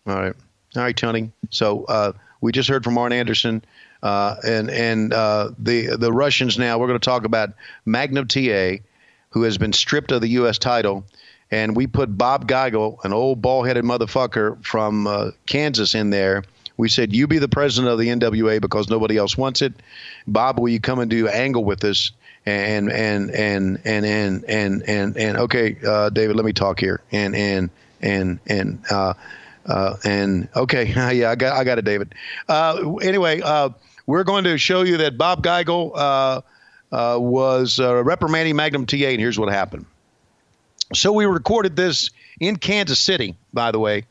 All right. All right, Tony. So uh, we just heard from Arn Anderson. Uh, and and uh, the the Russians now, we're going to talk about Magnum TA, who has been stripped of the U.S. title. And we put Bob Geigel, an old ball headed motherfucker from Kansas, in there we said, "You be the president of the NWA because nobody else wants it." Bob, will you come and do angle with us? And and and and and and and and okay, uh, David, let me talk here. And and and and uh, uh, and okay, yeah, I got I got it, David. Uh, anyway, uh, we're going to show you that Bob Geigel uh, uh, was uh, reprimanding Magnum TA, and here's what happened. So we recorded this in Kansas City, by the way.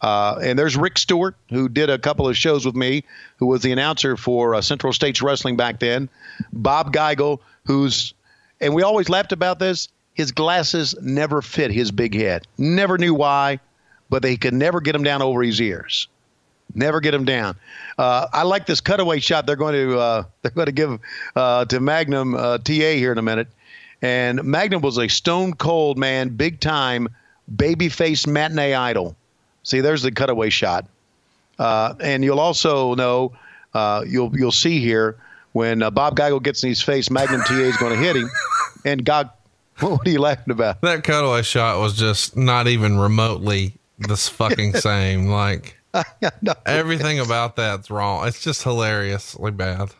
Uh, and there's Rick Stewart, who did a couple of shows with me, who was the announcer for uh, Central States Wrestling back then. Bob Geigel, who's, and we always laughed about this. His glasses never fit his big head. Never knew why, but they could never get him down over his ears. Never get him down. Uh, I like this cutaway shot. They're going to uh, they're going to give uh, to Magnum uh, TA here in a minute. And Magnum was a stone cold man, big time babyface matinee idol. See, there's the cutaway shot. Uh, and you'll also know, uh, you'll you'll see here when uh, Bob Geigel gets in his face, Magnum TA is going to hit him. And God, what are you laughing about? That cutaway shot was just not even remotely this fucking same. Like everything about that's wrong. It's just hilariously bad.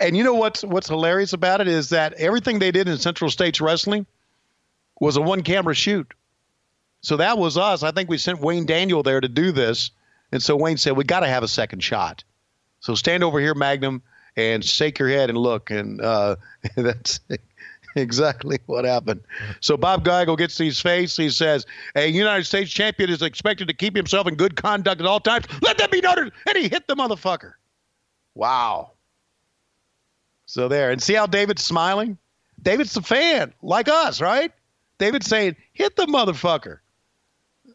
And you know what's what's hilarious about it is that everything they did in Central States Wrestling was a one camera shoot. So that was us. I think we sent Wayne Daniel there to do this. And so Wayne said, We got to have a second shot. So stand over here, Magnum, and shake your head and look. And uh, that's exactly what happened. So Bob Geigel gets to his face. He says, A United States champion is expected to keep himself in good conduct at all times. Let that be noted. And he hit the motherfucker. Wow. So there, and see how David's smiling. David's a fan, like us, right? David's saying, "Hit the motherfucker."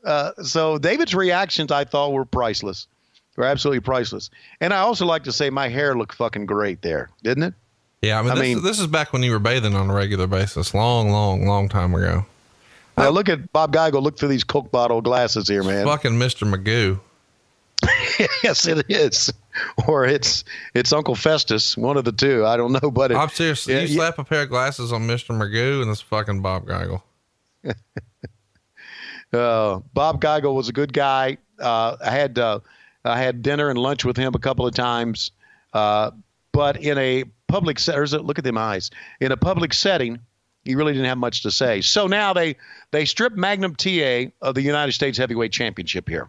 Uh, so David's reactions, I thought, were priceless. They're absolutely priceless. And I also like to say, my hair looked fucking great there, didn't it? Yeah, I mean, I this, mean- this is back when you were bathing on a regular basis, long, long, long time ago. Now look at Bob Geigel. Look through these Coke bottle glasses here, man. Fucking Mr. Magoo. yes, it is. Or it's it's Uncle Festus, one of the two. I don't know, but it, I'm serious. Yeah, you yeah. slap a pair of glasses on Mr. Magoo and it's fucking Bob Geigel. Uh, Bob Geigel was a good guy. Uh, I had uh, I had dinner and lunch with him a couple of times, uh, but in a public setting, look at them eyes. In a public setting, he really didn't have much to say. So now they they stripped Magnum TA of the United States Heavyweight Championship here,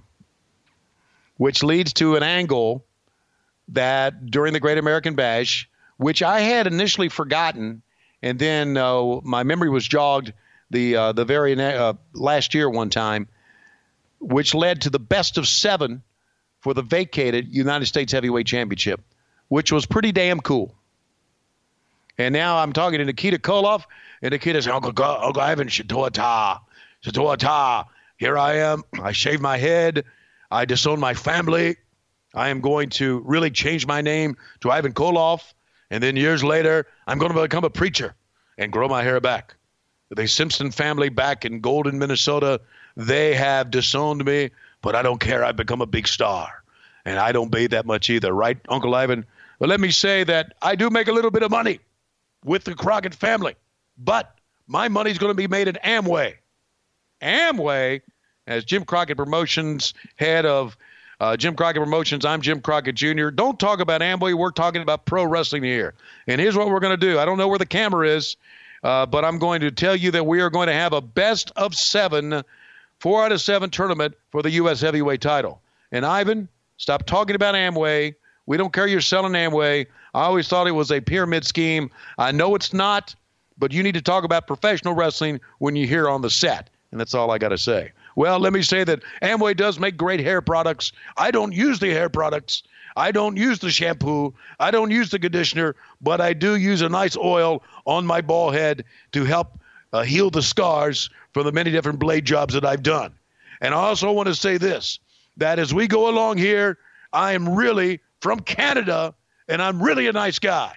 which leads to an angle that during the Great American Bash, which I had initially forgotten, and then uh, my memory was jogged the uh, the very uh, last year one time, which led to the best of seven for the vacated United States Heavyweight Championship, which was pretty damn cool. And now I'm talking to Nikita Koloff, and Nikita's Uncle Uncle Ivan Shatoata, Shatoata. Here I am. I shave my head. I disown my family. I am going to really change my name to Ivan Koloff, and then years later, I'm going to become a preacher and grow my hair back. The Simpson family back in Golden, Minnesota, they have disowned me, but I don't care. I've become a big star, and I don't bathe that much either, right, Uncle Ivan? But let me say that I do make a little bit of money with the Crockett family, but my money's going to be made at Amway. Amway, as Jim Crockett Promotions head of uh, Jim Crockett Promotions, I'm Jim Crockett Jr. Don't talk about Amway. We're talking about pro wrestling here. And here's what we're going to do. I don't know where the camera is, uh, but I'm going to tell you that we are going to have a best of seven, four out of seven tournament for the U.S. heavyweight title. And Ivan, stop talking about Amway. We don't care you're selling Amway. I always thought it was a pyramid scheme. I know it's not, but you need to talk about professional wrestling when you're here on the set. And that's all I got to say. Well, let me say that Amway does make great hair products. I don't use the hair products. I don't use the shampoo. I don't use the conditioner, but I do use a nice oil on my ball head to help uh, heal the scars from the many different blade jobs that I've done. And I also want to say this that as we go along here, I am really from Canada and I'm really a nice guy.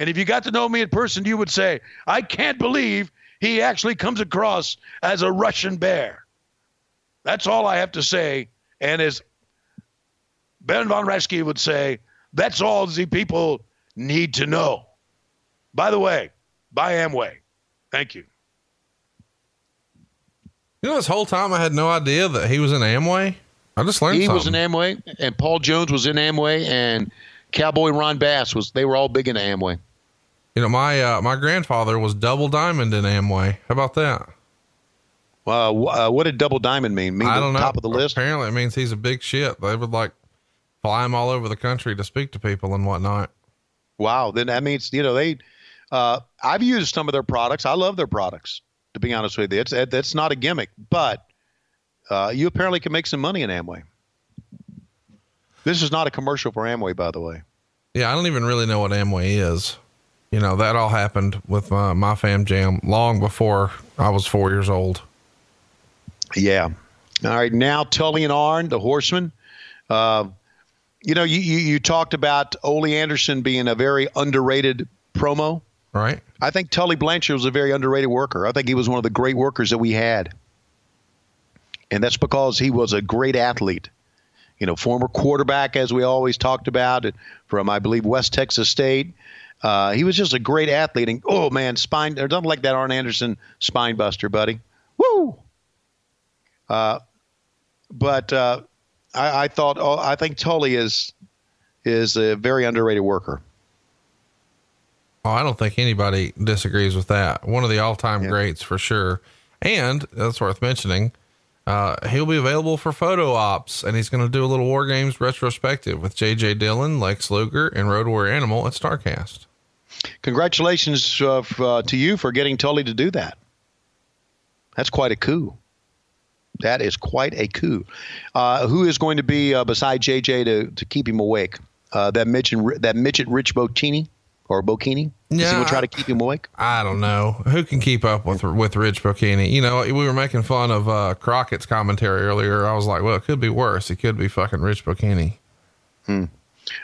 And if you got to know me in person, you would say, I can't believe he actually comes across as a Russian bear. That's all I have to say. And as Ben von Raschke would say, that's all the people need to know. By the way, buy Amway. Thank you. You know, this whole time I had no idea that he was in Amway. I just learned He was in. Amway, and Paul Jones was in Amway, and Cowboy Ron Bass was. They were all big in Amway. you know, my uh, my grandfather was double diamond in Amway. How about that? Uh, uh, what did Double Diamond mean? Mean I the don't know. top of the list? Apparently, it means he's a big shit. They would like fly him all over the country to speak to people and whatnot. Wow. Then that means you know they. Uh, I've used some of their products. I love their products. To be honest with you, it's that's not a gimmick, but uh, you apparently can make some money in Amway. This is not a commercial for Amway, by the way. Yeah, I don't even really know what Amway is. You know, that all happened with my, my fam jam long before I was four years old. Yeah. All right. Now Tully and Arn, the Horsemen. Uh, you know, you, you you talked about Ole Anderson being a very underrated promo. Right? I think Tully Blanchard was a very underrated worker. I think he was one of the great workers that we had. And that's because he was a great athlete. You know, former quarterback, as we always talked about, from, I believe, West Texas State. Uh, he was just a great athlete. And, oh, man, spine, or something like that Arn Anderson spine buster, buddy. Woo! Uh, but uh, I, I thought, oh, I think Tully is is a very underrated worker. Oh, I don't think anybody disagrees with that. One of the all time greats for sure. And that's worth mentioning. Uh, he'll be available for photo ops and he's going to do a little War Games retrospective with JJ Dillon, Lex Luger, and Road Warrior Animal at Starrcast. Congratulations uh, f- uh, to you for getting Tully to do that. That's quite a coup. That is quite a coup. Uh, who is going to be uh, beside JJ to, to keep him awake? Uh, that midget, that midget Rich Botini. or Bocchini? Is Yeah, he going to try to keep him awake? I don't know who can keep up with with Rich Bocchini. You know, we were making fun of uh, Crockett's commentary earlier. I was like, well, it could be worse. It could be fucking Rich Bocchini.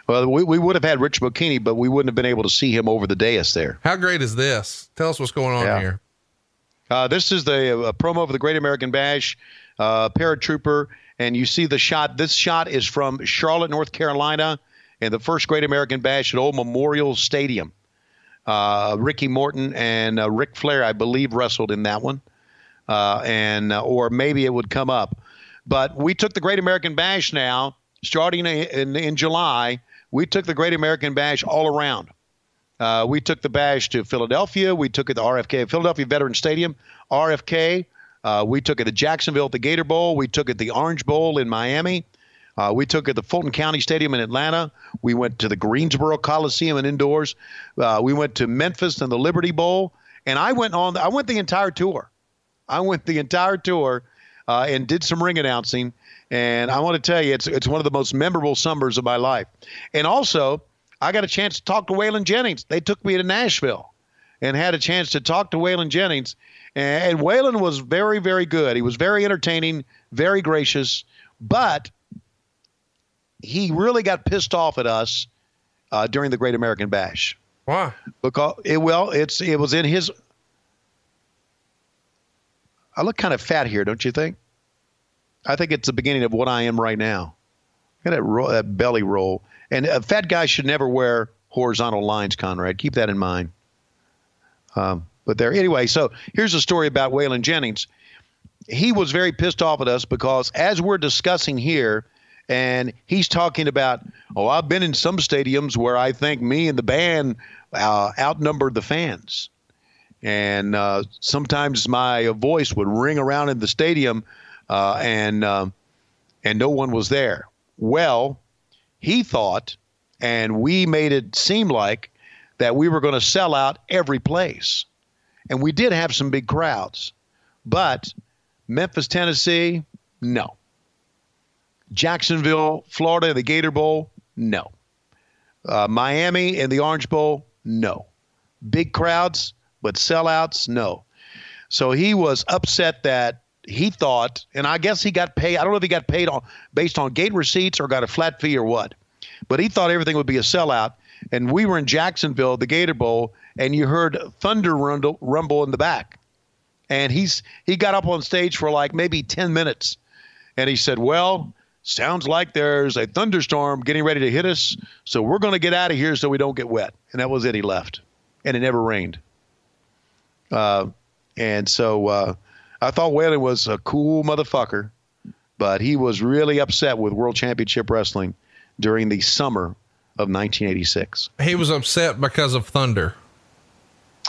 Well, we, we would have had Rich Bocchini, but we wouldn't have been able to see him over the dais there. How great is this? Tell us what's going on Yeah. here. Uh, this is the uh, promo for the Great American Bash, uh, paratrooper, and you see the shot. This shot is from Charlotte, North Carolina, and the first Great American Bash at Old Memorial Stadium. Uh, Ricky Morton and uh, Ric Flair, I believe, wrestled in that one, uh, and uh, or maybe it would come up. But we took the Great American Bash now, starting in, in July. We took the Great American Bash all around. Uh, we took the bash to Philadelphia. We took it to RFK, Philadelphia Veteran Stadium, RFK. Uh, we took it to Jacksonville at the Gator Bowl. We took it the Orange Bowl in Miami. Uh, we took it to the Fulton County Stadium in Atlanta. We went to the Greensboro Coliseum and indoors. Uh, we went to Memphis and the Liberty Bowl. And I went on. I went the entire tour. I went the entire tour uh, and did some ring announcing. And I want to tell you, it's it's one of the most memorable summers of my life. And also, I got a chance to talk to Waylon Jennings. They took me to Nashville and had a chance to talk to Waylon Jennings. And, Waylon was very, very good. He was very entertaining, very gracious, but he really got pissed off at us uh, during the Great American Bash Why? because it well, it's it was in his. I look kind of fat here, don't you think? I think it's the beginning of what I am right now. At that, ro- that belly roll. And a fat guy should never wear horizontal lines, Conrad. Keep that in mind. Um, but there, anyway. So here's a story about Waylon Jennings. He was very pissed off at us because as we're discussing here, and he's talking about, oh, I've been in some stadiums where I think me and the band uh, outnumbered the fans, and uh, sometimes my voice would ring around in the stadium, uh, and um and no one was there. Well, he thought, and we made it seem like that we were going to sell out every place, and we did have some big crowds, but Memphis, Tennessee, no. Jacksonville, Florida, the Gator Bowl, no. Uh, Miami and the Orange Bowl, no. Big crowds, but sellouts, no. So he was upset that he thought, and I guess he got paid. I don't know if he got paid on based on gate receipts or got a flat fee or what, but he thought everything would be a sellout. And we were in Jacksonville, the Gator Bowl, and you heard thunder rumble, rumble in the back. And he's he got up on stage for like maybe ten minutes, and he said, "Well, sounds like there's a thunderstorm getting ready to hit us, so we're going to get out of here so we don't get wet." And that was it. He left, and it never rained. Uh, and so uh, I thought Waylon was a cool motherfucker, but he was really upset with World Championship Wrestling during the summer of 1986. He was upset because of thunder.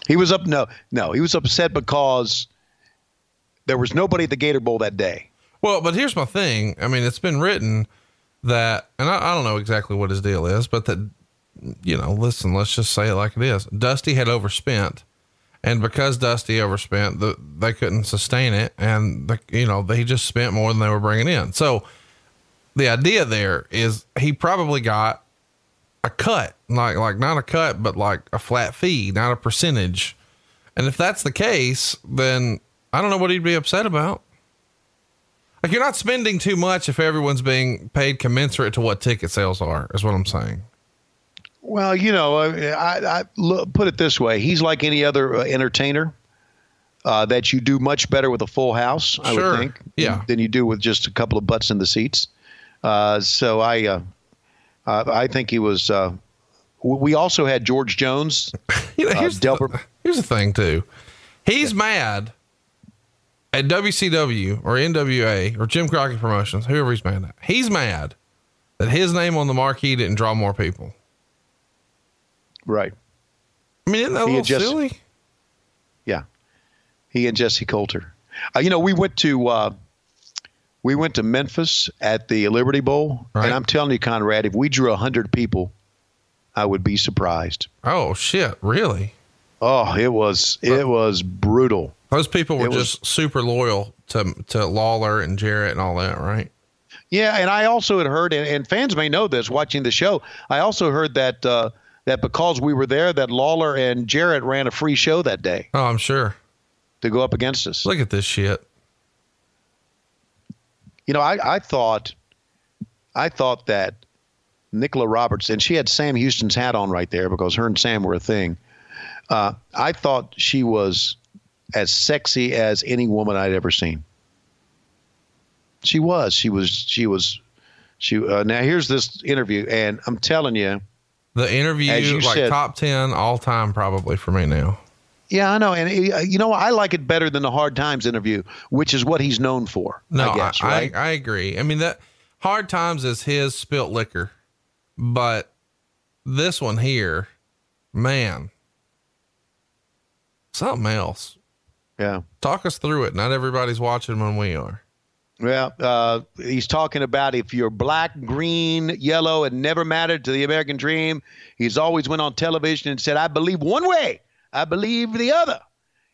He was up no no he was upset because there was nobody at the Gator Bowl that day. Well, but here's my thing. I mean, it's been written that, and I, I don't know exactly what his deal is, but that, you know, listen, let's just say it like it is. Dusty had overspent. And because Dusty overspent, the, they couldn't sustain it. And, the, you know, they just spent more than they were bringing in. So the idea there is he probably got a cut, like, like not a cut, but like a flat fee, not a percentage. And if that's the case, then I don't know what he'd be upset about. Like you're not spending too much if everyone's being paid commensurate to what ticket sales are, is what I'm saying. Well, you know, I, I, I look, put it this way: he's like any other uh, entertainer. Uh, that you do much better with a full house, I Sure. would think, Yeah. than you do with just a couple of butts in the seats. Uh, so I, uh, I think he was. Uh, we also had George Jones. Uh, here's, the, here's the thing too. He's mad at WCW or NWA or Jim Crockett Promotions, whoever he's mad at. He's mad that his name on the marquee didn't draw more people. Right. I mean, isn't that a little just- silly? Yeah. He and Jessi Colter. Uh, you know, we went to uh, we went to Memphis at the Liberty Bowl, Right. and I'm telling you, Conrad, if we drew hundred people, I would be surprised. Oh shit, really? Oh, it was it was brutal. Those people were It was- just super loyal to to Lawler and Jarrett and all that, right? Yeah, and I also had heard, and, and fans may know this watching the show. I also heard that uh, that because we were there, that Lawler and Jarrett ran a free show that day Oh, I'm sure. to go up against us. Look at this shit. You know, I, I thought, I thought that Nickla Roberts, and she had Sam Houston's hat on right there because her and Sam were a thing. Uh, I thought she was as sexy as any woman I'd ever seen. She was. She was. She was. She. Uh, now here's this interview, and I'm telling you, The interview, you like said- top 10 all time, probably for me now. Yeah, I know, and uh, you know, I like it better than the Hard Times interview, which is what he's known for. No, I guess, I, right? I, I agree. I mean, that hard times is his spilt liquor, but this one here, man, something else. yeah. Talk us through it. Not everybody's watching when we are. Well, uh, he's talking about if you're black, green, yellow, it never mattered to the American dream. He's always went on television and said, I believe one way, I believe the other.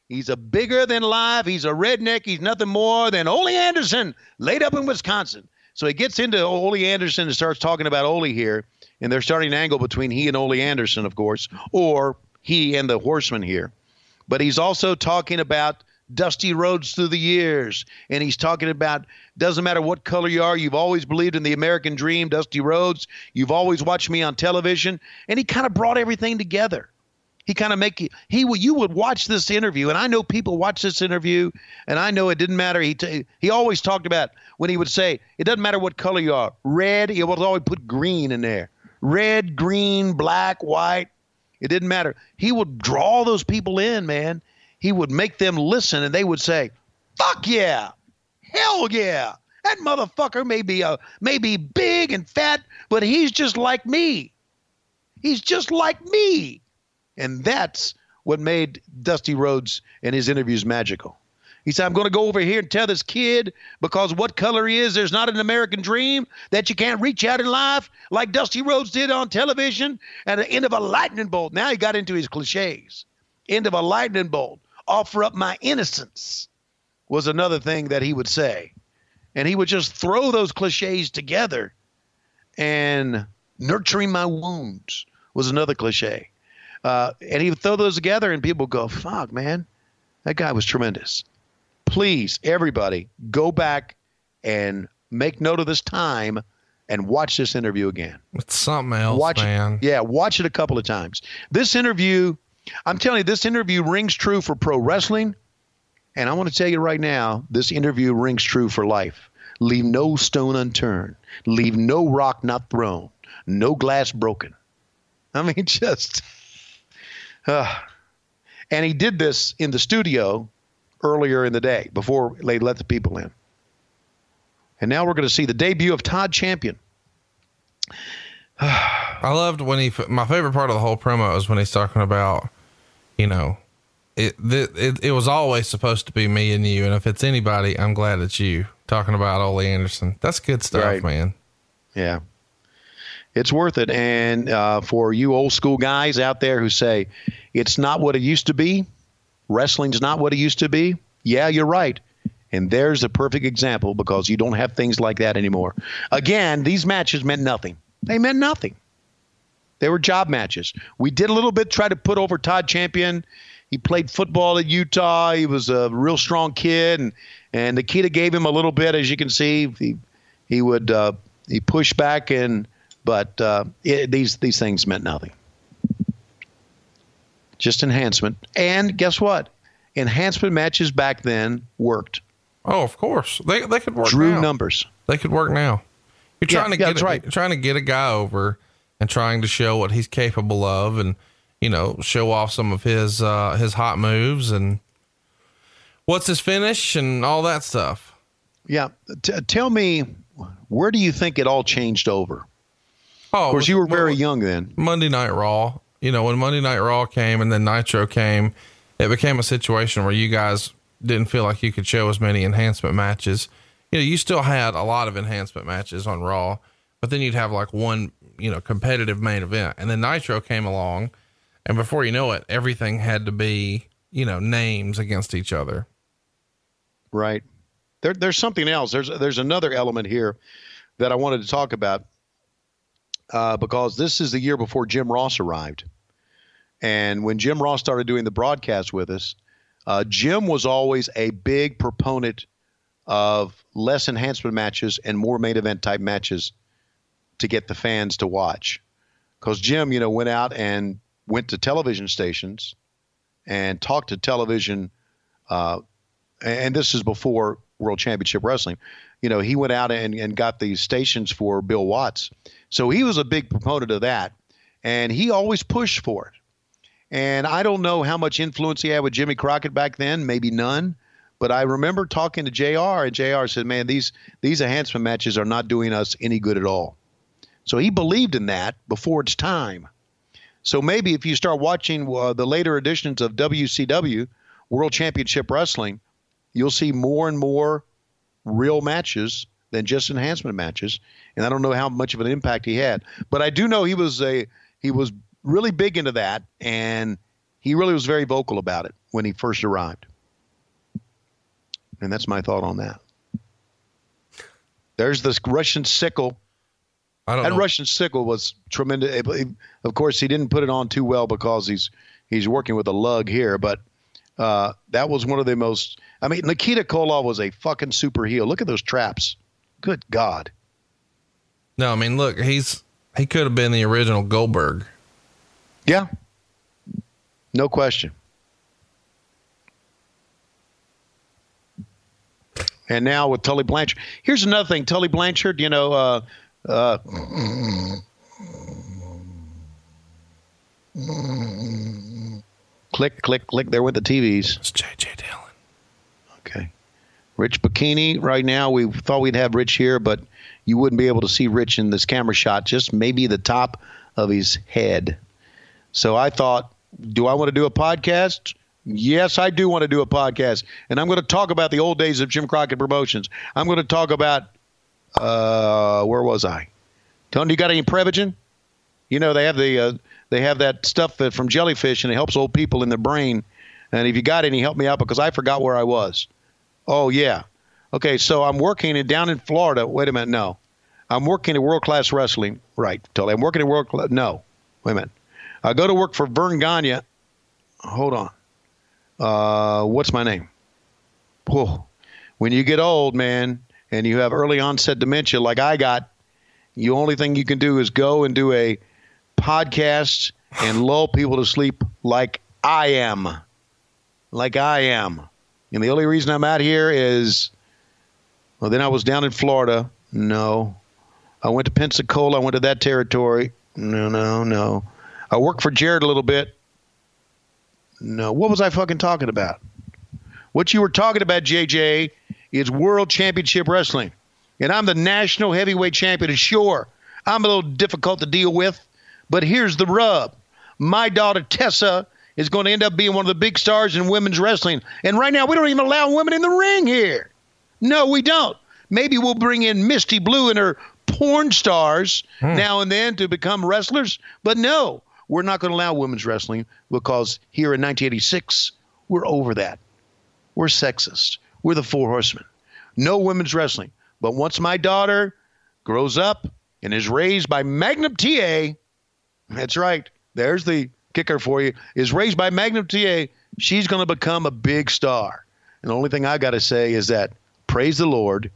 He's a bigger than life. He's a redneck. He's nothing more than Ole Anderson laid up in Wisconsin. So he gets into Ole Anderson and starts talking about Ole here. And they're starting an angle between he and Ole Anderson, of course, or he and the horseman here but he's also talking about Dusty Rhodes through the years and he's talking about doesn't matter what color you are you've always believed in the american dream Dusty Rhodes you've always watched me on television and he kind of brought everything together he kind of make you he would you would watch this interview and i know people watch this interview and i know it didn't matter he t- he always talked about when he would say it doesn't matter what color you are red he would always put green in there red green black white it didn't matter. He would draw those people in, man. He would make them listen and they would say, fuck yeah. Hell yeah. That motherfucker may be a may be big and fat, but he's just like me. He's just like me. And that's what made Dusty Rhodes and his interviews magical. He said, I'm going to go over here and tell this kid because what color he is, there's not an American dream that you can't reach out in life like Dusty Rhodes did on television at the end of a lightning bolt. Now he got into his cliches. End of a lightning bolt. Offer up my innocence was another thing that he would say. And he would just throw those cliches together. And nurturing my wounds was another cliche. Uh, and he would throw those together, and people would go, fuck, man, that guy was tremendous please, everybody, go back and make note of this time and watch this interview again. It's something else, watch man. it. Yeah, watch it a couple of times. This interview, I'm telling you, this interview rings true for pro wrestling. And I want to tell you right now, this interview rings true for life. Leave no stone unturned. Leave no rock not thrown. No glass broken. I mean, just. Uh, and he did this in the studio earlier in the day before they let the people in. And now we're going to see the debut of Todd Champion. I loved when he, my favorite part of the whole promo is when he's talking about, you know, it, it, it was always supposed to be me and you. And if it's anybody, I'm glad it's you talking about Ole Anderson. That's good stuff, Right. man. Yeah. It's worth it. And uh, for you old school guys out there who say it's not what it used to be, wrestling's not what it used to be, yeah, you're right. And there's a perfect example because you don't have things like that anymore. Again, these matches meant nothing. They meant nothing. They were job matches. We did a little bit try to put over Todd Champion. He played football at Utah. He was a real strong kid, and and Nikita gave him a little bit, as you can see. He he would uh, he pushed back, and but uh, it, these these things meant nothing. Just enhancement, and guess what? Enhancement matches back then worked. Oh, of course. They, they could work Drew now. numbers. They could work now. You're Yeah, trying to yeah, get that's a, right. trying to get a guy over and trying to show what he's capable of and you know, show off some of his uh his hot moves and what's his finish and all that stuff. Yeah, T- tell me, where do you think it all changed over? Oh, Of course, you were very young then. Monday Night Raw. You know, when Monday Night Raw came and then Nitro came, it became a situation where you guys didn't feel like you could show as many enhancement matches. You know, you still had a lot of enhancement matches on Raw, but then you'd have like one, you know, competitive main event. And then Nitro came along, and before you know it, everything had to be, you know, names against each other. Right. There, there's something else. There's there's another element here that I wanted to talk about. Uh, because this is the year before Jim Ross arrived. And when Jim Ross started doing the broadcast with us, uh, Jim was always a big proponent of less enhancement matches and more main event type matches to get the fans to watch. Because Jim, you know, went out and went to television stations and talked to television. Uh, and this is before World Championship Wrestling. You know, he went out and, and got these stations for Bill Watts. So he was a big proponent of that. And he always pushed for it. And I don't know how much influence he had with Jimmy Crockett back then, maybe none. But I remember talking to JR, and JR said, Man, these, these enhancement matches are not doing us any good at all. So he believed in that before its time. So maybe if you start watching uh, the later editions of WCW, World Championship Wrestling, you'll see more and more real matches than just enhancement matches. And I don't know how much of an impact he had, but I do know he was a he was really big into that, and he really was very vocal about it when he first arrived. And that's my thought on that. There's this Russian sickle I don't that know. Russian sickle was tremendous. Of course, he didn't put it on too well because he's he's working with a lug here. But uh, that was one of the most. I mean, Nikita Koloff was a fucking super heel. Look at those traps. Good God. No, I mean, look, he's he could have been the original Goldberg. Yeah. No question. And now with Tully Blanchard. Here's another thing. Tully Blanchard, you know, uh, uh, click, click, click. There with the TVs. It's JJ Dillon. Rich Bikini. Right now, we thought we'd have Rich here, but you wouldn't be able to see Rich in this camera shot. Just maybe the top of his head. So I thought, do I want to do a podcast? Yes, I do want to do a podcast, and I'm going to talk about the old days of Jim Crockett Promotions. I'm going to talk about uh, where was I? Tony, you got any Prevagen? You know they have the uh, they have that stuff that from jellyfish, and it helps old people in the brain. And if you got any, help me out because I forgot where I was. Oh yeah, okay. So I'm working in, down in Florida. Wait a minute, no, I'm working at World Class Wrestling. Right, totally. I'm working at World Class. No, wait a minute. I go to work for Verne Gagne. Hold on. Uh, what's my name? Whoa. When you get old, man, and you have early onset dementia like I got, the only thing you can do is go and do a podcast and lull people to sleep like I am. Like I am. And the only reason I'm out here is, well, then I was down in Florida. No. I went to Pensacola. I went to that territory. No, no, no. I worked for Jarrett a little bit. No. What was I fucking talking about? What you were talking about, JJ, is World Championship Wrestling. And I'm the national heavyweight champion. Sure, I'm a little difficult to deal with, but here's the rub. My daughter Tessa is going to end up being one of the big stars in women's wrestling. And right now, we don't even allow women in the ring here. No, we don't. Maybe we'll bring in Misty Blue and her porn stars hmm. now and then to become wrestlers. But no, we're not going to allow women's wrestling because here in 1986, we're over that. We're sexist. We're the four horsemen. No women's wrestling. But once my daughter grows up and is raised by Magnum TA, that's right. There's the kicker for you. Is raised by Magnum TA, she's going to become a big star. And the only thing I got to say is that praise the Lord.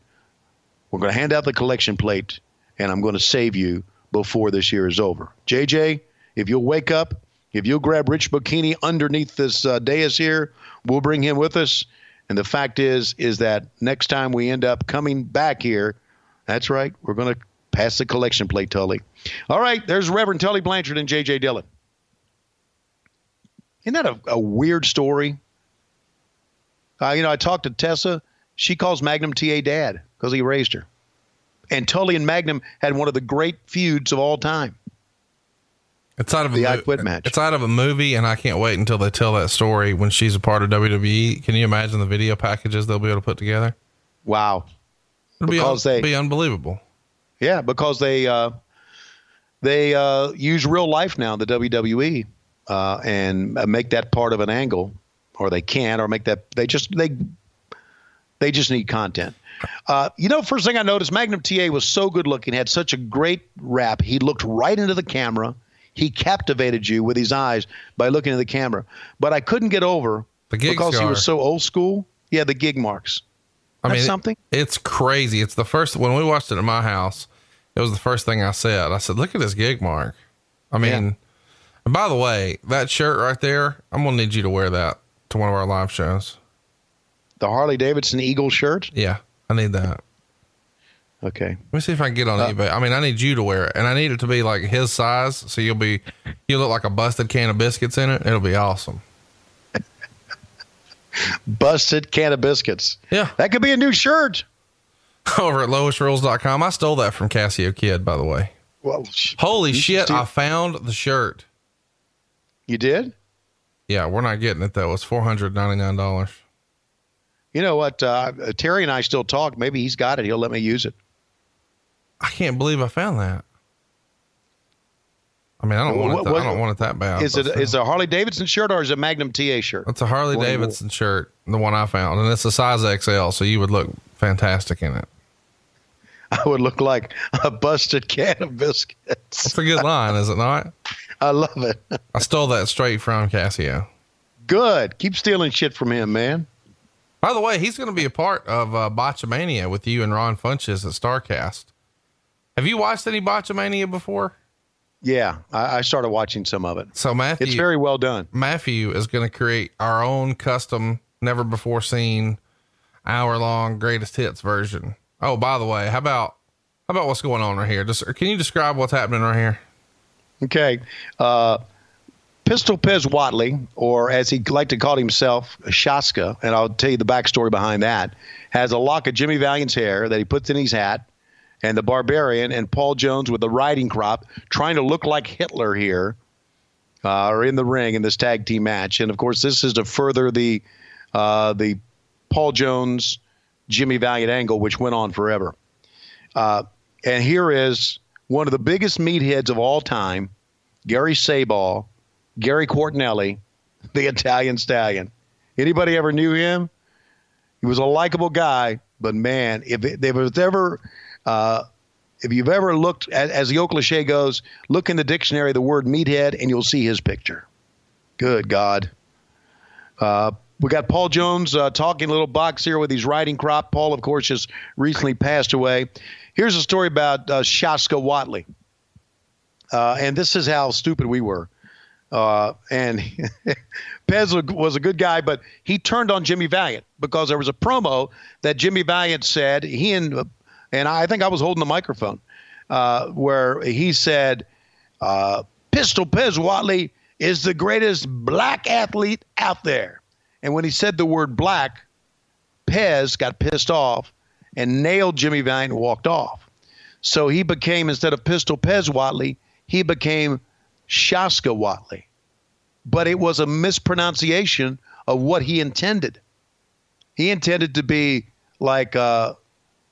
We're going to hand out the collection plate, and I'm going to save you before this year is over. JJ, if you'll wake up, if you'll grab Rich Bikini underneath this uh, dais here, we'll bring him with us. And the fact is, is that next time we end up coming back here, that's right, we're going to pass the collection plate, Tully. All right, there's Reverend Tully Blanchard and J.J. Dillon. Isn't that a, a weird story? Uh, you know, I talked to Tessa. She calls Magnum TA dad because he raised her. And Tully and Magnum had one of the great feuds of all time. It's out of The a I Quit match. It's out of a movie, and I can't wait until they tell that story when she's a part of WWE. Can you imagine the video packages they'll be able to put together? Wow. It'll be, Because un- they- be unbelievable. Yeah, because they uh, they uh, use real life now, the WWE, uh, and make that part of an angle, or they can't, or make that they just they They just need content. Uh, you know, first thing I noticed, Magnum TA was so good looking, had such a great rap. He looked right into the camera. He captivated you with his eyes by looking at the camera. But I couldn't get over The gig because he was so old school. Yeah, the gig marks. I That's mean, something. It's crazy. It's the first when we watched it at my house. It was the first thing I said. I said, "Look at this gig mark." I mean, Yeah. And by the way, that shirt right there, I'm gonna need you to wear that to one of our live shows. The Harley Davidson Eagle shirt. Yeah, I need that. Okay. Let me see if I can get on Uh, eBay. I mean, I need you to wear it, and I need it to be like his size, so you'll be you look like a busted can of biscuits in it. It'll be awesome. Busted can of biscuits. Yeah. That could be a new shirt. Over at loisrules.com. I stole that from Casio Kid, by the way. Well, Holy shit! I found the shirt. You did? Yeah, we're not getting it though. It's four hundred ninety nine dollars. You know what? Uh, Terry and I still talk. Maybe he's got it. He'll let me use it. I can't believe I found that. I mean, I don't want What- it. That, what- I don't want it that bad. Is it is a Harley Davidson shirt or is it a Magnum TA shirt? It's a Harley What do you- Davidson shirt, the one I found, and it's a size XL, so you would look fantastic in it. I would look like a busted can of biscuits. It's a good line, is it not? I love it. I stole that straight from Casio. Good. Keep stealing shit from him, man. By the way, he's going to be a part of uh, Botchamania with you and Ron Funches at Starrcast. Have you watched any Botchamania before? Yeah, I, I started watching some of it. So Matthew, It's very well done. Matthew is going to create our own custom, never before seen, hour long greatest hits version. Oh, by the way, how about how about what's going on right here? Just can you describe what's happening right here? Okay. Uh, Pistol Pez Whatley, or as he liked to call himself, Shaska, and I'll tell you the backstory behind that, has a lock of Jimmy Valiant's hair that he puts in his hat, and the Barbarian and Paul Jones with the riding crop trying to look like Hitler here uh, are in the ring in this tag team match. And of course, this is to further the uh, the Paul Jones Jimmy Valiant angle, which went on forever. Uh, and here is one of the biggest meatheads of all time, Gary Sabaugh, Gary Cortinelli, the Italian Stallion. Anybody ever knew him? He was a likable guy, but man, if there was ever, uh, if you've ever looked at, as the old cliche goes, look in the dictionary the word meathead, and you'll see his picture. Good God. Uh, we got Paul Jones uh, talking a little box here with his riding crop. Paul, of course, just recently passed away. Here's a story about uh, Shaska Whatley. Uh, and this is how stupid we were. Uh, and Pez was- a good guy, but he turned on Jimmy Valiant because there was a promo that Jimmy Valiant said. He and and I think I was holding the microphone uh, where he said, uh, "Pistol Pez Whatley is the greatest black athlete out there." And when he said the word black, Pez got pissed off and nailed Jimmy Valiant and walked off. So he became instead of Pistol Pez Whatley, he became Shaska Whatley. But it was a mispronunciation of what he intended. He intended to be like uh,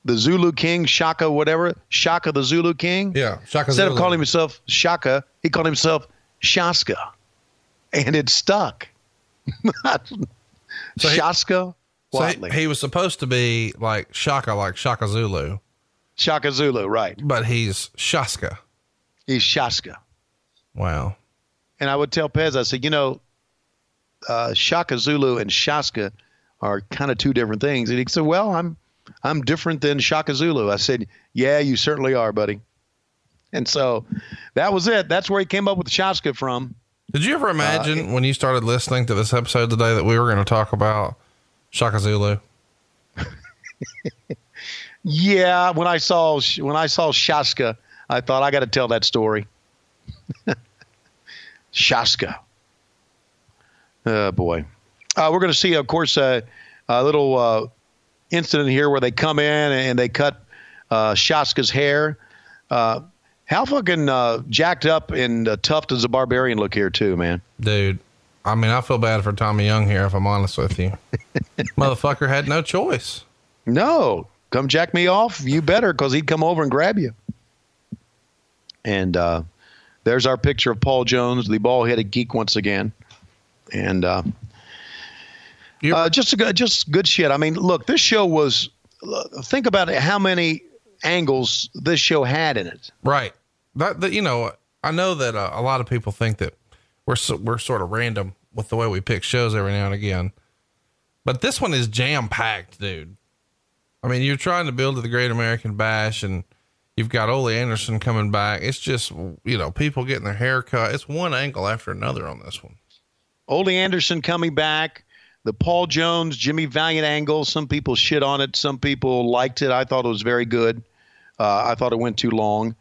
the Zulu King, Shaka, whatever, Shaka the Zulu King. Yeah, Shaka Instead Zulu. of calling himself Shaka, he called himself Shaska, and it stuck. So he- Shaska So he, he was supposed to be like Shaka, like Shaka Zulu, Shaka Zulu, right? but he's Shaska. He's Shaska. Wow. And I would tell Pez, I said, you know, uh, Shaka Zulu and Shaska are kind of two different things. And he said, well, I'm I'm different than Shaka Zulu. I said, yeah, you certainly are, buddy. And so that was it. That's where he came up with Shaska from. Did you ever imagine when you started listening to this episode today that we were going to talk about Shaka Zulu? Yeah, when I saw when I saw Shaska, I thought I got to tell that story. Shaska. Oh boy. Uh, we're going to see, of course, uh, a little uh, incident here where they come in and they cut uh, Shaska's hair. Uh, how fucking uh, jacked up and uh, tough does the barbarian look here, too, man? Dude, I mean, I feel bad for Tommy Young here, if I'm honest with you. Motherfucker had no choice. No, come jack me off. You better, because he'd come over and grab you. And uh, there's our picture of Paul Jones, the ball headed geek once again. And uh, Uh, just a good, just good shit. I mean, look, this show was. Think about it, how many angles this show had in it. Right. That, that you know, I know that uh, a lot of people think that we're so, we're sort of random with the way we pick shows every now and again, but this one is jam packed, dude. I mean, you're trying to build the Great American Bash, and you've got Ole Anderson coming back. It's just you know people getting their hair cut. It's one angle after another on this one. Ole Anderson coming back, the Paul Jones, Jimmy Valiant angle. Some people shit on it. Some people liked it. I thought it was very good. Uh, I thought it went too long.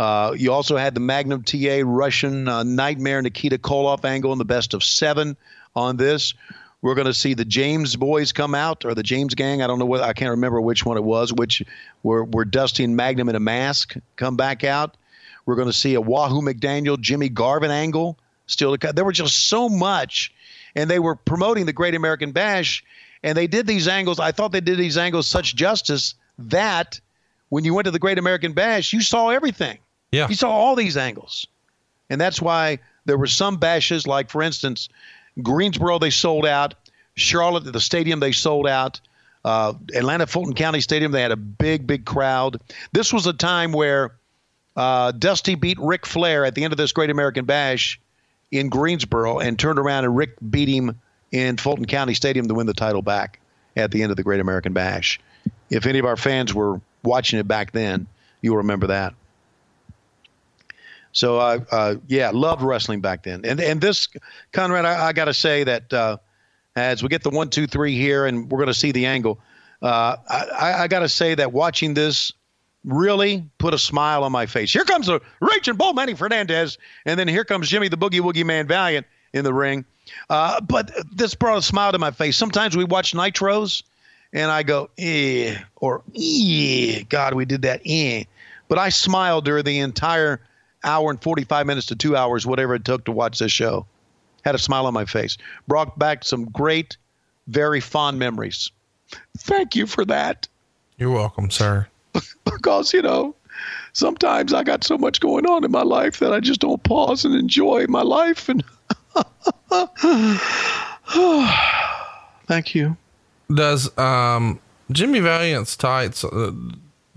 Uh, you also had the Magnum TA Russian uh, Nightmare Nikita Koloff angle in the best of seven on this. We're going to see the James boys come out or the James gang. I don't know what I can't remember which one it was. Which were were Dusty and Magnum in a mask come back out. We're going to see a Wahoo McDaniel Jimmy Garvin angle still to. There were just so much, and they were promoting the Great American Bash, and they did these angles. I thought they did these angles such justice that when you went to the Great American Bash, you saw everything. Yeah. You saw all these angles. And that's why there were some bashes, like, for instance, Greensboro, they sold out. Charlotte, the stadium, they sold out. Uh, Atlanta Fulton County Stadium, they had a big, big crowd. This was a time where uh, Dusty beat Ric Flair at the end of this Great American Bash in Greensboro and turned around and Rick beat him in Fulton County Stadium to win the title back at the end of the Great American Bash. If any of our fans were watching it back then, you'll remember that. So, uh, uh, yeah, loved wrestling back then. And and this, Conrad, I, I got to say that uh, as we get the one, two, three here, and we're going to see the angle. Uh, I, I got to say that watching this really put a smile on my face. Here comes a raging Bull Manny Fernandez, and then here comes Jimmy the Boogie Woogie Man Valiant in the ring. Uh, but this brought a smile to my face. Sometimes we watch Nitros, and I go, eh, or eh, God, we did that, eh. But I smiled during the entire hour and 45 minutes to two hours, whatever it took to watch this show. Had a smile on my face. Brought back some great, very fond memories. Thank you for that. You're welcome, sir. because, you know, sometimes I got so much going on in my life that I just don't pause and enjoy my life. And thank you. Does um, Jimmy Valiant's tights? Uh,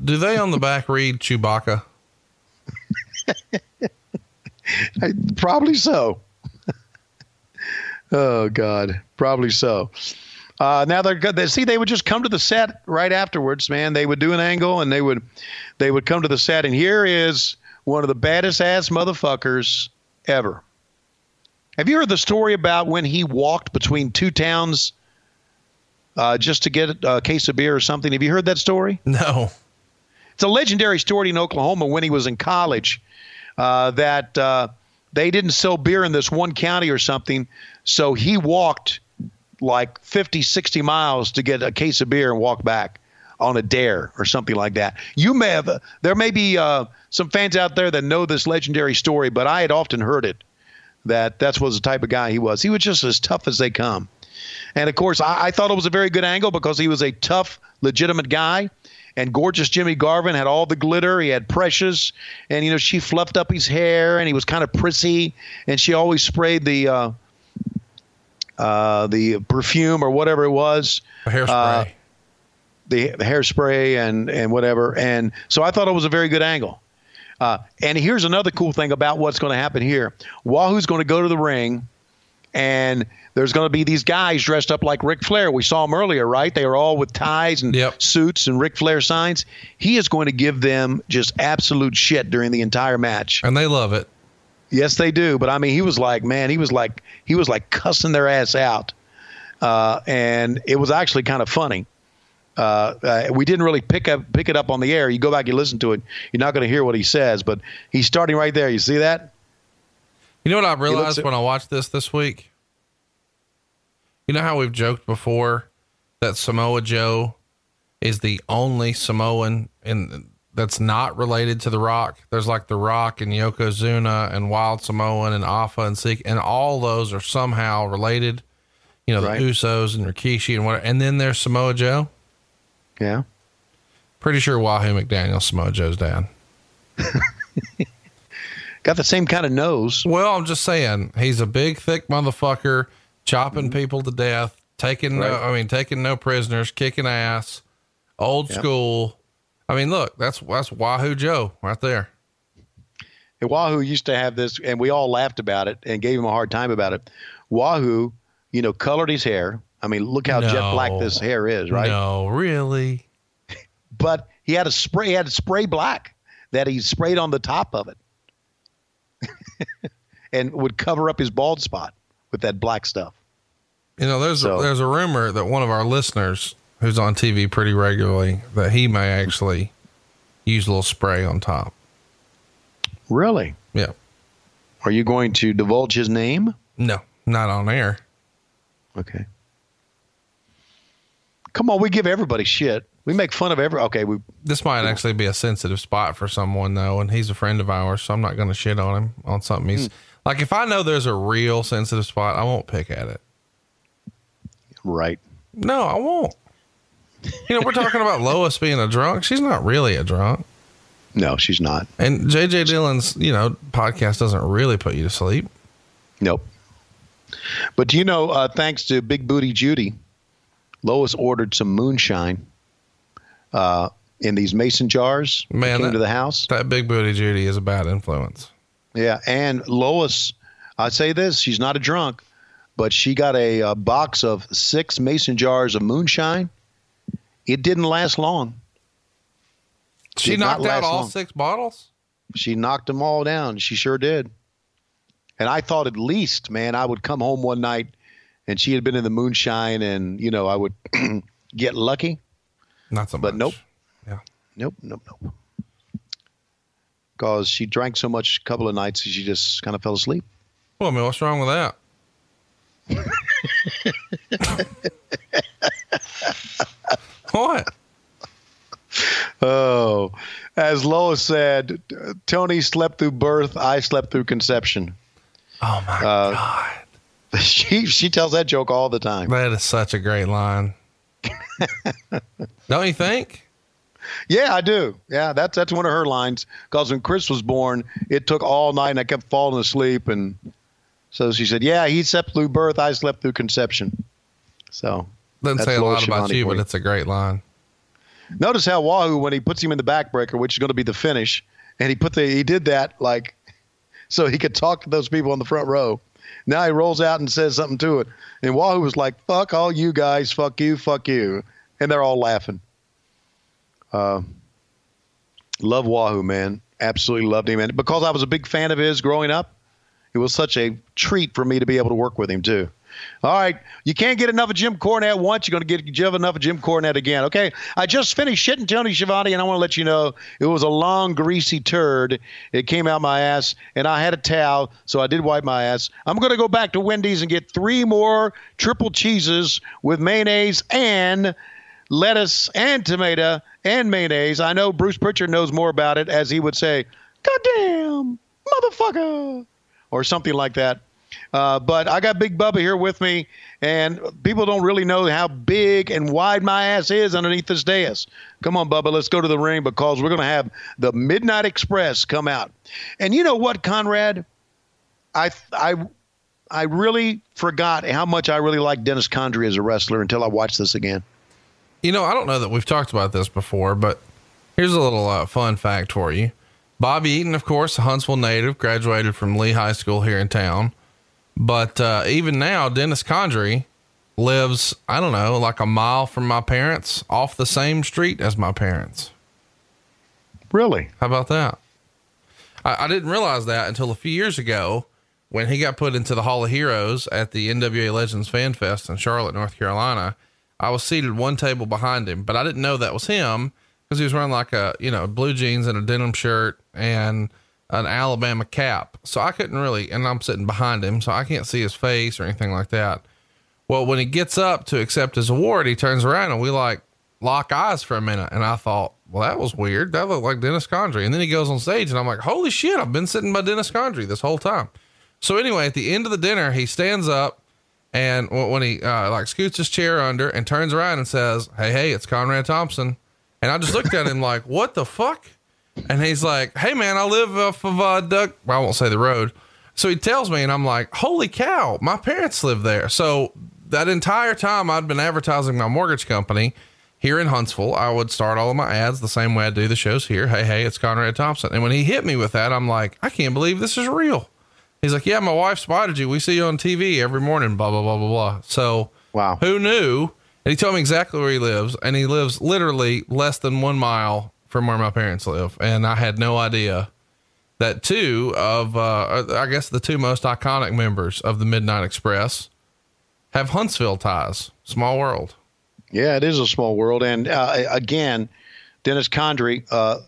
do they on the back read Chewbacca? I, probably so. oh God, probably so. Uh, now they're good. They, see, they would just come to the set right afterwards, man. They would do an angle and they would, they would come to the set. And here is one of the baddest ass motherfuckers ever. Have you heard the story about when he walked between two towns uh, just to get a case of beer or something? Have you heard that story? No. It's a legendary story in Oklahoma when he was in college uh, that uh, they didn't sell beer in this one county or something. So he walked like 50, 60 miles to get a case of beer and walk back on a dare or something like that. You may have, there may be uh, some fans out there that know this legendary story, but I had often heard it that that was the type of guy he was. He was just as tough as they come. And of course, I, I thought it was a very good angle because he was a tough, legitimate guy and gorgeous Jimmy Garvin had all the glitter. He had Precious, and you know she fluffed up his hair, and he was kind of prissy, and she always sprayed the uh, uh, the perfume or whatever it was, hairspray, uh, the, the hairspray and and whatever. And so I thought it was a very good angle. Uh, and here's another cool thing about what's going to happen here. Wahoo's going to go to the ring, and there's going to be these guys dressed up like Ric Flair. We saw them earlier, right? They were all with ties and yep. suits and Ric Flair signs. He is going to give them just absolute shit during the entire match. And they love it. Yes, they do. But I mean, he was like, man, he was like, he was like cussing their ass out. Uh, and it was actually kind of funny. Uh, uh, we didn't really pick up pick it up on the air. You go back, you listen to it. You're not going to hear what he says, but he's starting right there. You see that? You know what I realized when I watched this this week? You know how we've joked before that Samoa Joe is the only Samoan in that's not related to The Rock. There's like The Rock and Yokozuna and Wild Samoan and Afa and Sika, and all those are somehow related. You know, Right. the Usos and Rikishi and whatever. And then there's Samoa Joe. Yeah. Pretty sure Wahoo McDaniel Samoa Joe's dad. Got the same kind of nose. Well, I'm just saying he's a big, thick motherfucker, chopping Mm-hmm. people to death, taking no i mean, taking no prisoners, kicking ass, old Yep. school. I mean, look, that's that's Wahoo Joe right there. And Wahoo used to have this, and we all laughed about it and gave him a hard time about it. Wahoo, you know, colored his hair. I mean, look how jet black this hair is, right? No, really. But he had a spray. He had spray black that he sprayed on the top of it, and would cover up his bald spot with that black stuff. You know, there's So- a, there's a rumor that one of our listeners who's on TV pretty regularly that he may actually use a little spray on top. Really? Yeah. Are you going to divulge his name? No, not on air. Okay. Come on, we give everybody shit. We make fun of every. Okay, we This might actually be a sensitive spot for someone though, and he's a friend of ours, so I'm not going to shit on him on something he's hmm. Like. If I know there's a real sensitive spot, I won't pick at it. right. No, I won't. You know, we're talking about Lois being a drunk. She's not really a drunk. No, she's not. And JJ Dillon's, you know, podcast doesn't really put you to sleep. Nope. But do you know, uh, thanks to Big Booty Judy, Lois ordered some moonshine uh, in these mason jars. that Man, came that- to the house. That big booty Judy is a bad influence. Yeah, and Lois, I say this: she's not a drunk, but she got a, uh box of six mason jars of moonshine. It didn't last long. She Did knocked out all long. six bottles. She knocked them all down. She sure did. And I thought at least, man, I would come home one night and she had been in the moonshine and, you know, I would get lucky. Not so But much. But nope. Yeah. Nope, nope, nope. Because she drank so much a couple of nights, she just kind of fell asleep. Well, I mean, what's wrong with that? what? Oh, as Lois said, Tony slept through birth. I slept through conception. Oh my Uh, god, She she tells that joke all the time. that is such a great line. Don't you think? Yeah, I do. Yeah, that's that's one of her lines. Because when Chris was born, it took all night, and I kept falling asleep. And so she said, "Yeah, he slept through birth. I slept through conception." So Doesn't That's say a lot about you, but it's a great line. notice how Wahoo, when he puts him in the backbreaker, which is going to be the finish, and he put the he did that like so he could talk to those people on the front row. Now he rolls out and says something to it, and Wahoo was like, "Fuck all you guys, fuck you, fuck you," and they're all laughing. Uh, love Wahoo, man. Absolutely loved him, and because I was a big fan of his growing up, it was such a treat for me to be able to work with him too. All right, you can't get enough of Jim Cornette once. You're going to get enough of Jim Cornette again. Okay, I just finished shitting Tony Schiavone, and I want to let you know it was a long, greasy turd. It came out my ass, and I had a towel, so I did wipe my ass. I'm going to go back to Wendy's and get three more triple cheeses with mayonnaise and lettuce and tomato and mayonnaise. I know Bruce Prichard knows more about it, as he would say, "Goddamn motherfucker," or something like that. Uh, but I got Big Bubba here with me, and people don't really know how big and wide my ass is underneath this dais. Come on, Bubba, let's go to the ring because we're going to have the Midnight Express come out. And you know what, Conrad? I I I really forgot how much I really like Dennis Condrey as a wrestler until I watched this again. You know, I don't know that we've talked about this before, but here's a little uh, fun fact for you. Bobby Eaton, of course, a Huntsville native, graduated from Lee High School here in town. But uh, even now, Dennis Condrey lives, I don't know, like a mile from my parents off the same street as my parents. Really? How about that? I, I didn't realize that until a few years ago when he got put into the Hall of Heroes at the NWA Legends Fan Fest in Charlotte, North Carolina. I was seated one table behind him, but I didn't know that was him because he was wearing like a, you know, blue jeans and a denim shirt and an Alabama cap. So I couldn't really, and I'm sitting behind him, so I can't see his face or anything like that. Well, when he gets up to accept his award, he turns around and we like lock eyes for a minute. And I thought, well, that was weird. That looked like Dennis Condrey. And then he goes on stage and I'm like, holy shit, I've been sitting by Dennis Condrey this whole time. So anyway, at the end of the dinner, he stands up and when he uh, like scoots his chair under and turns around and says, Hey, hey, it's Conrad Thompson. And I just looked at him like, what the fuck? And he's like, Hey man, I live off of, uh, Duck. Well, I won't say the road. So he tells me and I'm like, holy cow, my parents live there. So that entire time I'd been advertising my mortgage company here in Huntsville. I would start all of my ads the same way I do the shows here. Hey, hey, it's Conrad Thompson. And when he hit me with that, I'm like, I can't believe this is real. He's like, Yeah, my wife spotted you. We see you on TV every morning, blah, blah, blah, blah, blah. So, Wow. who knew? And he told me exactly where he lives. And he lives literally less than one mile from where my parents live. And I had no idea that two of, uh, I guess the two most iconic members of the Midnight Express have Huntsville ties. Small world. Yeah, it is a small world. And uh, again, Dennis Condrey, uh,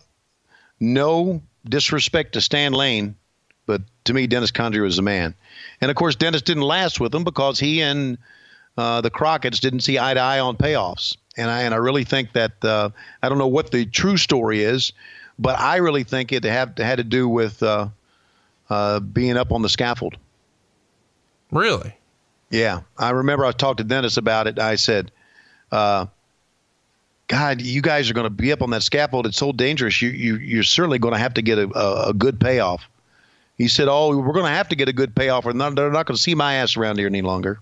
no disrespect to Stan Lane, but to me, Dennis Condrey was the man. And of course, Dennis didn't last with him because he and uh, the Crockett's didn't see eye to eye on payoffs. And I, and I really think that uh, I don't know what the true story is, but I really think it had, had to do with uh, uh, being up on the scaffold. Really? Yeah, I remember I talked to Dennis about it. I said, uh, "God, you guys are going to be up on that scaffold. It's so dangerous. You you you're certainly going to have to get a, a, a good payoff." He said, "Oh, we're going to have to get a good payoff, or not, they're not going to see my ass around here any longer."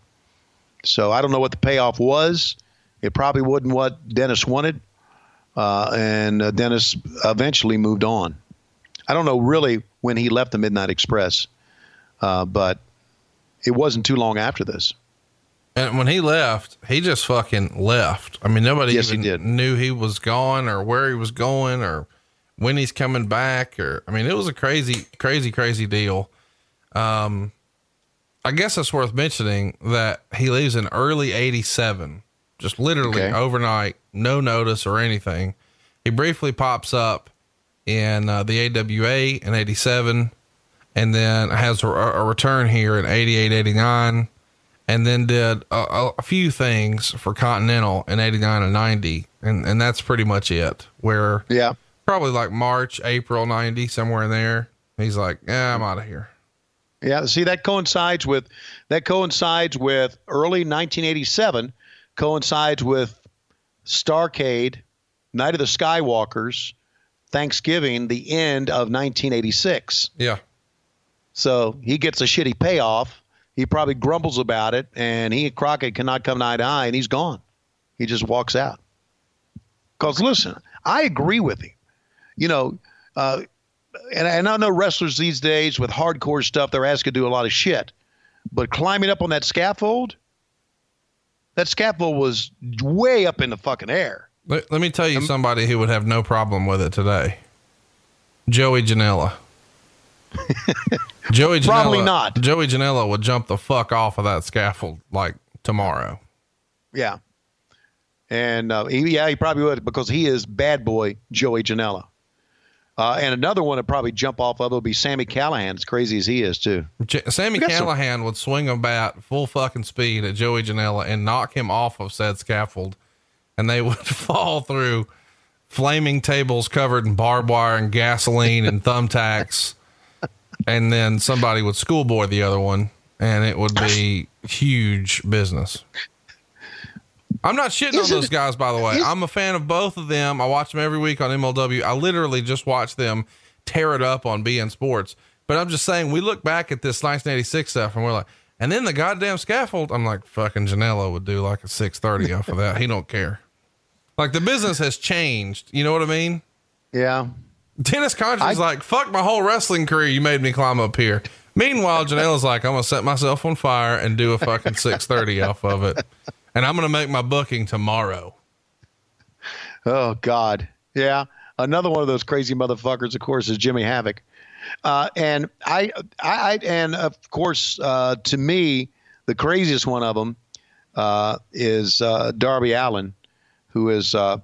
So I don't know what the payoff was. It probably wasn't what Dennis wanted, uh, and uh, Dennis eventually moved on. I don't know really when he left the Midnight Express, uh, but it wasn't too long after this. And when he left, he just fucking left. I mean, nobody Yes, he even did. knew he was gone or where he was going or when he's coming back. Or I mean, it was a crazy, crazy, crazy deal. Um, I guess it's worth mentioning that he leaves in early '87, just literally Okay. overnight, no notice or anything. He briefly pops up in uh, the AWA in '87, and then has a, a return here in '88, '89 and then did a, a, a few things for Continental in 89 and 90. And, and that's pretty much it. Where Yeah. Probably like March, April 90, somewhere in there, he's like, yeah, I'm out of here. Yeah, see that coincides with that coincides with early 1987, coincides with Starrcade, Night of the Skywalkers, Thanksgiving, the end of 1986. Yeah. So he gets a shitty payoff. He probably grumbles about it, and he and Crockett cannot come eye to eye, and he's gone. He just walks out. Because listen, I agree with him. You know, uh, and, and I know wrestlers these days with hardcore stuff, they're asked to do a lot of shit. But climbing up on that scaffold, that scaffold was way up in the fucking air. Let, let me tell you somebody who would have no problem with it today Joey Janela. Joey Janela. Probably not. Joey Janela would jump the fuck off of that scaffold like tomorrow. Yeah. And uh, he, yeah, he probably would because he is bad boy Joey Janela. Uh, and another one that probably jump off of would be Sami Callihan, as crazy as he is too. J- Sami got some- Callihan would swing a bat full fucking speed at Joey Janela and knock him off of said scaffold, and they would fall through flaming tables covered in barbed wire and gasoline and thumbtacks, and then somebody would schoolboy the other one, and it would be huge business. I'm not shitting on those guys, by the way. I'm a fan of both of them. I watch them every week on MLW. I literally just watch them tear it up on beIN Sports. But I'm just saying, we look back at this 1986 stuff and we're like, and then the goddamn scaffold. I'm like, fucking Janela would do like a 630 off of that. He don't care. Like the business has changed. You know what I mean? Yeah. Dennis Condrey's like, fuck my whole wrestling career. You made me climb up here. Meanwhile, Janela's like, I'm going to set myself on fire and do a fucking 630 off of it. And I'm going to make my booking tomorrow. Oh God. Yeah. Another one of those crazy motherfuckers, of course, is Jimmy Havoc. Uh, and I, I, and of course, uh, to me, the craziest one of them uh, is uh, Darby Allin, who is uh,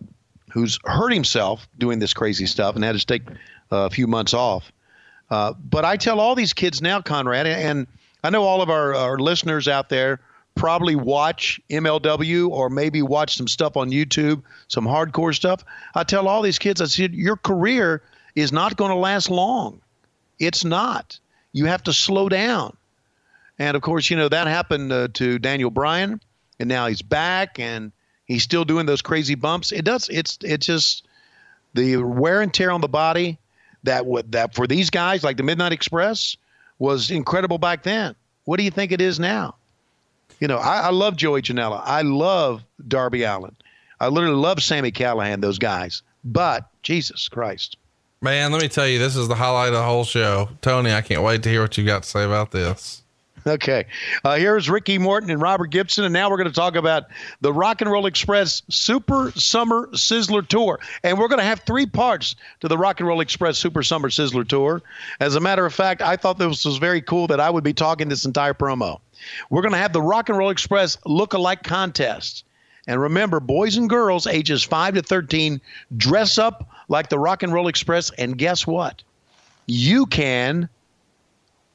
who's hurt himself doing this crazy stuff and had to take a few months off. Uh, but I tell all these kids now, Conrad, and I know all of our, our listeners out there probably watch MLW or maybe watch some stuff on YouTube, some hardcore stuff. I tell all these kids, I said, your career is not going to last long. It's not. You have to slow down. And of course, you know, that happened uh, to Daniel Bryan, and now he's back and he's still doing those crazy bumps. It does, it's, it's just the wear and tear on the body that would, that for these guys like the Midnight Express was incredible back then. What do you think it is now? You know, I, I love Joey Janela. I love Darby Allin. I literally love Sami Callihan, those guys. But Jesus Christ. Man, let me tell you, this is the highlight of the whole show. Tony, I can't wait to hear what you got to say about this. Okay. Uh, here's Ricky Morton and Robert Gibson. And now we're going to talk about the Rock and Roll Express Super Summer Sizzler Tour. And we're going to have three parts to the Rock and Roll Express Super Summer Sizzler Tour. As a matter of fact, I thought this was very cool that I would be talking this entire promo. We're going to have the Rock and Roll Express look-alike contest. And remember, boys and girls ages 5 to 13 dress up like the Rock and Roll Express. And guess what? You can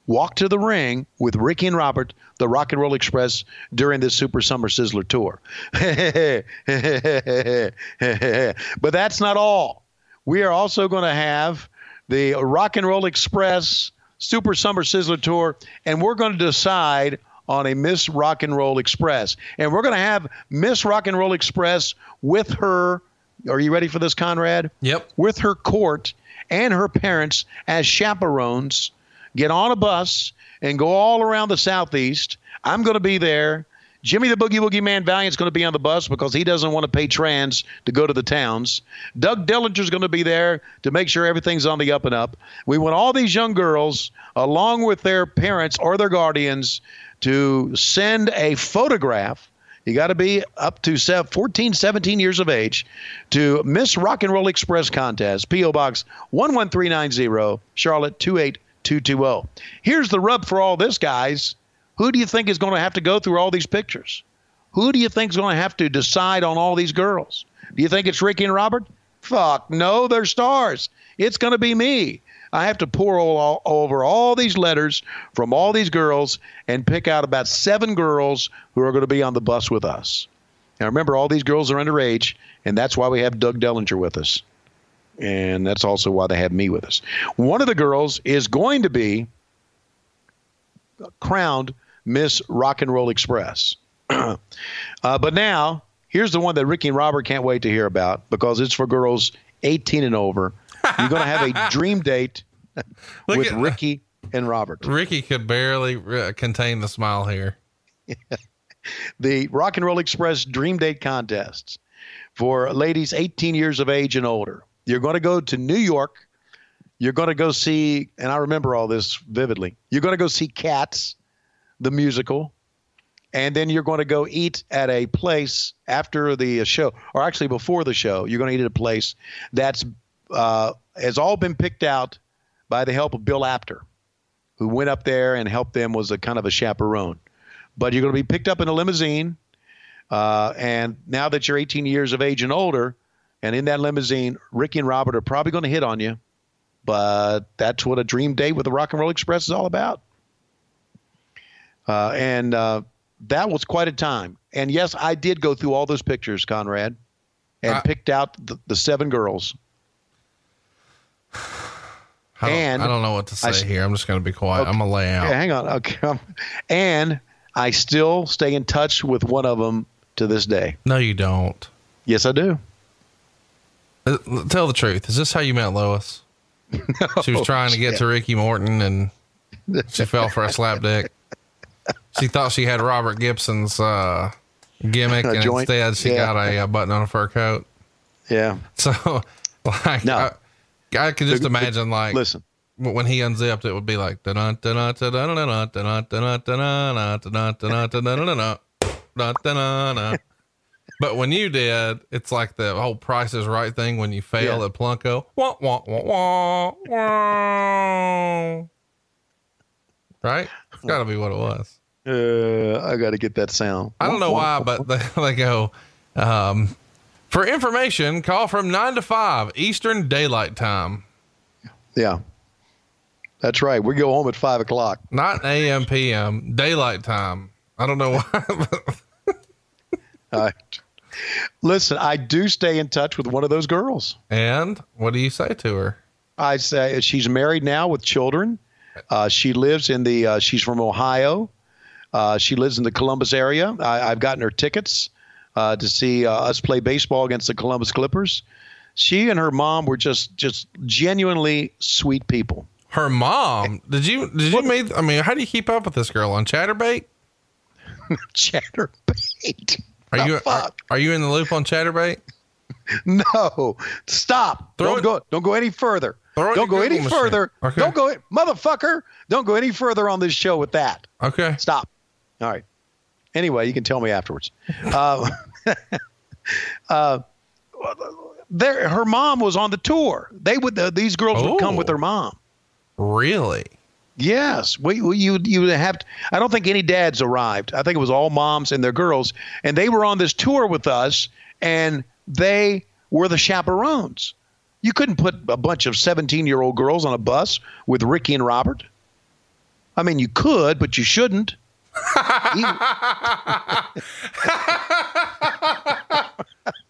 walk to the ring with Ricky and Robert, the Rock and Roll Express, during this Super Summer Sizzler tour. but that's not all. We are also going to have the Rock and Roll Express Super Summer Sizzler tour, and we're going to decide on a Miss Rock and Roll Express. And we're going to have Miss Rock and Roll Express with her. Are you ready for this, Conrad? Yep. With her court and her parents as chaperones get on a bus and go all around the southeast. I'm going to be there. Jimmy the Boogie Woogie Man Valiant's going to be on the bus because he doesn't want to pay trans to go to the towns. Doug Dillinger's going to be there to make sure everything's on the up and up. We want all these young girls, along with their parents or their guardians, to send a photograph. You got to be up to 14, 17 years of age to Miss Rock and Roll Express contest, P.O. Box 11390, Charlotte 28220. Here's the rub for all this, guys. Who do you think is going to have to go through all these pictures? Who do you think is going to have to decide on all these girls? Do you think it's Ricky and Robert? Fuck, no, they're stars. It's going to be me. I have to pour all, all, over all these letters from all these girls and pick out about seven girls who are going to be on the bus with us. Now, remember, all these girls are underage, and that's why we have Doug Dillinger with us. And that's also why they have me with us. One of the girls is going to be crowned Miss Rock and Roll Express. uh, but now, here's the one that Ricky and Robert can't wait to hear about because it's for girls 18 and over. You're going to have a dream date with at- Ricky and Robert. Ricky could barely uh, contain the smile here. The Rock and Roll Express Dream Date Contests for ladies 18 years of age and older. You're going to go to New York. You're going to go see, and I remember all this vividly. You're going to go see Cats, the musical, and then you're going to go eat at a place after the show, or actually before the show. You're going to eat at a place that's uh, has all been picked out by the help of Bill Apter, who went up there and helped them was a kind of a chaperone. But you're going to be picked up in a limousine, uh, and now that you're 18 years of age and older, and in that limousine, Ricky and Robert are probably going to hit on you. But that's what a dream date with the Rock and Roll Express is all about. Uh, and uh, that was quite a time. And yes, I did go through all those pictures, Conrad, and picked out the, the seven girls. I don't, And I don't know what to say here. I'm just going to be quiet. I'm going to lay out. Yeah, hang on. Okay. And I still stay in touch with one of them to this day. No, you don't. Yes, I do. Uh, Tell the truth. Is this how you met Lois? She was trying to get to Ricky Morton and she fell for a slap dick. She thought she had Robert Gibson's uh, gimmick, A and joint? instead she Yeah. got a, uh button on a fur coat. Yeah. So, like, No. I, I could just imagine like listen when he unzipped it would be like but when you did, it's like the whole price is right thing when you fail at Plinko. Right? It's got to be what it was. Uh, I got to get that sound. I don't know why, but they, they go, um, for information, call from nine to five Eastern Daylight Time, Yeah. That's right. We go home at five o'clock. not AM, PM, daylight time. I don't know why. All right. Listen, I do stay in touch with one of those girls. and what do you say to her? I say she's married now with children. Uh, she lives in the. Uh, she's from Ohio. Uh, she lives in the Columbus area. I, I've gotten her tickets uh, to see uh, us play baseball against the Columbus Clippers. She and her mom were just just genuinely sweet people. Her mom. Did you did you meet? I mean, how do you keep up with this girl on Chaturbate? Chaturbate. Are The you are, fuck? are you in the loop on Chaturbate? No, stop! Throw don't it- go. Don't go any further. Throw Don't go any machine. further. Okay. Don't go, motherfucker. Don't go any further on this show with that. Okay. Stop. All right. Anyway, you can tell me afterwards. Uh, uh, there, her mom was on the tour. They would. Uh, these girls would come with Oh. their mom. Really? Yes, we, we you you would have. To, I don't think any dads arrived. I think it was all moms and their girls, and they were on this tour with us, and they were the chaperones. You couldn't put a bunch of seventeen-year-old girls on a bus with Ricky and Robert. I mean, you could, but you shouldn't.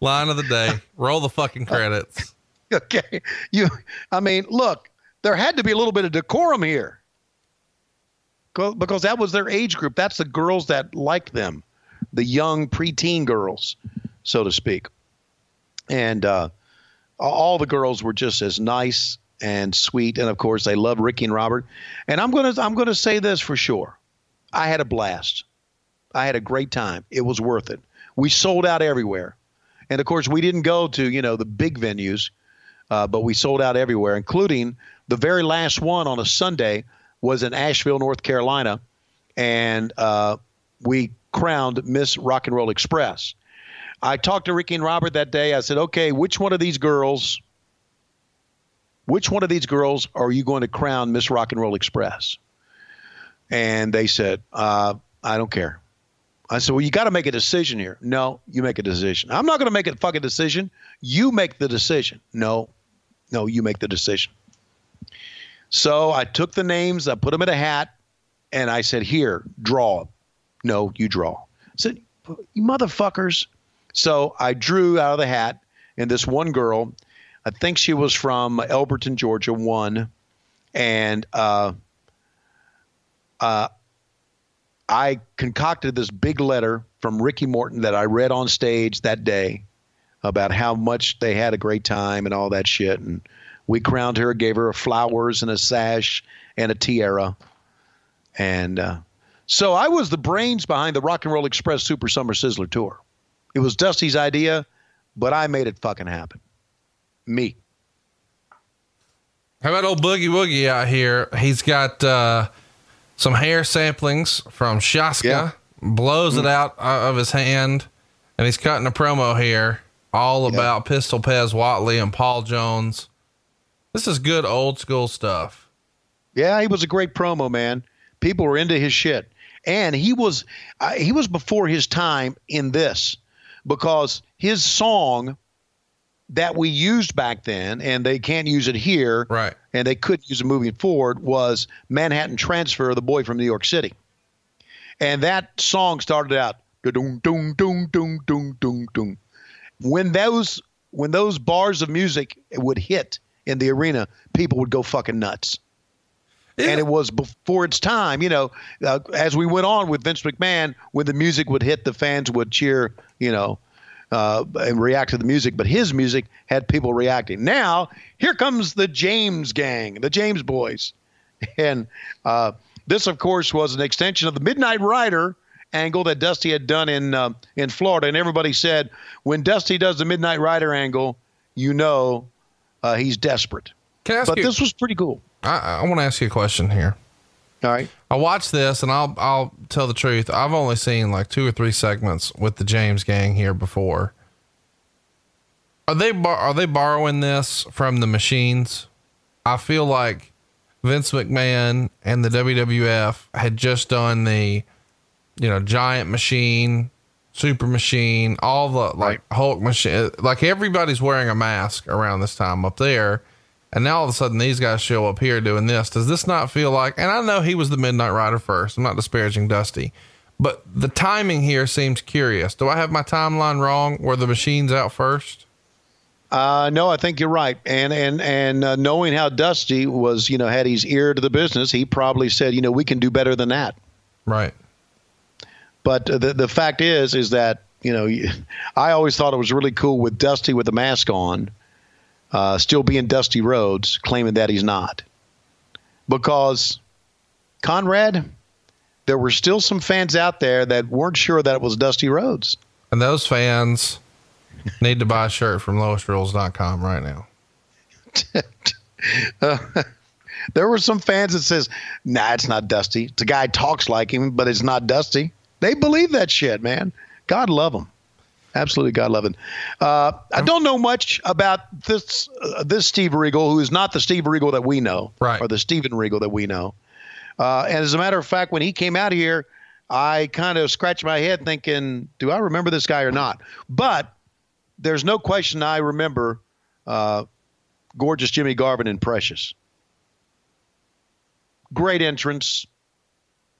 Line of the day. Roll the fucking credits. okay, you. I mean, look, there had to be a little bit of decorum here, because that was their age group. That's the girls that liked them, the young preteen girls, so to speak. And uh, all the girls were just as nice and sweet, and of course, they love Ricky and Robert. And I'm gonna I'm gonna say this for sure. I had a blast. I had a great time. It was worth it. We sold out everywhere. And of course, we didn't go to, you know, the big venues, uh, but we sold out everywhere, including the very last one on a Sunday was in Asheville, North Carolina. And uh, we crowned Miss Rock and Roll Express. I talked to Ricky and Robert that day. I said, okay, which one of these girls, which one of these girls are you going to crown Miss Rock and Roll Express? And they said, uh, I don't care. I said, well, you got to make a decision here. No, you make a decision. I'm not going to make a fucking decision. You make the decision. No, no, you make the decision. So I took the names, I put them in a hat, and I said, here, draw. No, you draw. I said, you motherfuckers. So I drew out of the hat, and this one girl, I think she was from Elberton, Georgia, won. And uh, uh, I concocted this big letter from Ricky Morton that I read on stage that day about how much they had a great time and all that shit. And we crowned her, gave her flowers and a sash and a tiara. And uh, so I was the brains behind the Rock and Roll Express Super Summer Sizzler tour. It was Dusty's idea, but I made it fucking happen. Me. How about old Boogie Woogie out here? He's got uh, some hair samplings from Shaska, Yeah. blows it out uh, of his hand, and he's cutting a promo here all about Pistol Pez Whatley and Paul Jones. This is good old school stuff. Yeah, he was a great promo man. People were into his shit, and he was uh, he was before his time in this because his song that we used back then, and they can't use it here, Right. And they could use it moving forward was Manhattan Transfer, the boy from New York City, and that song started out doom doom doom doom doom doom doom. When those when those bars of music would hit in the arena, people would go fucking nuts and it was before its time. You know, uh, as we went on with Vince McMahon, when the music would hit, the fans would cheer. You know, uh, and react to the music. But his music had people reacting. Now here comes the James Gang, the James Boys, and uh, this, of course, was an extension of the Midnight Rider angle that Dusty had done in uh, in Florida. And everybody said when Dusty does the Midnight Rider angle, you know uh, he's desperate. Can I ask But you? this was pretty cool. I, I want to ask you a question here. All right. I watched this, and I'll I'll tell the truth. I've only seen like two or three segments with the James Gang here before. Are they bar- are they borrowing this from the machines? I feel like Vince McMahon and the WWF had just done the, you know, giant machine, super machine, all the like Hulk machine. Like everybody's wearing a mask around this time up there. And now all of a sudden these guys show up here doing this. Does this not feel like, and I know he was the Midnight Rider first. I'm not disparaging Dusty, but the timing here seems curious. Do I have my timeline wrong? Were the machines out first? Uh, no, I think you're right. And and and uh, knowing how Dusty was, you know, had his ear to the business, he probably said, you know, we can do better than that. Right. But the the fact is, is that you know, I always thought it was really cool with Dusty with the mask on, uh, still being Dusty Rhodes, claiming that he's not, because Conrad, there were still some fans out there that weren't sure that it was Dusty Rhodes. And those fans need to buy a shirt from loisrules.com right now. uh, there were some fans that says, "Nah, it's not Dusty. The guy talks like him, but it's not Dusty." They believe that shit, man. God love them. Absolutely, God loving. Uh, I don't know much about this uh, this Steve Regal, who is not the Steve Regal that we know, right? Or the Steven Regal that we know. Uh, and as a matter of fact, when he came out here, I kind of scratched my head thinking, "Do I remember this guy or not?" But there's no question I remember uh, gorgeous Jimmy Garvin and Precious. Great entrance.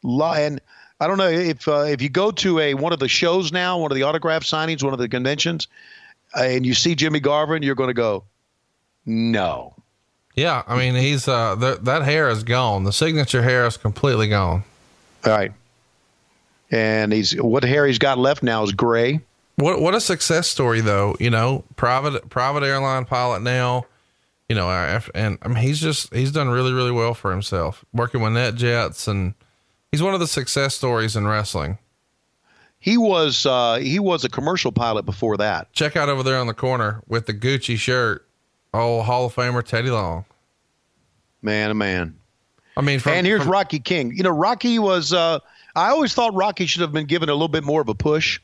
And I don't know if uh, if you go to a one of the shows now, one of the autograph signings, one of the conventions, uh, and you see Jimmy Garvin, you're going to go, no. Yeah, I mean he's uh th- that hair is gone. The signature hair is completely gone. All right. And he's what hair he's got left now is gray. What what a success story though, you know, private private airline pilot now, you know, and I mean he's just he's done really really well for himself working with NetJets and he's one of the success stories in wrestling. He was uh he was a commercial pilot before that. Check out over there on the corner with the Gucci shirt. Oh, Hall of Famer Teddy Long. Man, a oh man. I mean, from, and here's from, Rocky King. You know, Rocky was. Uh, I always thought Rocky should have been given a little bit more of a push.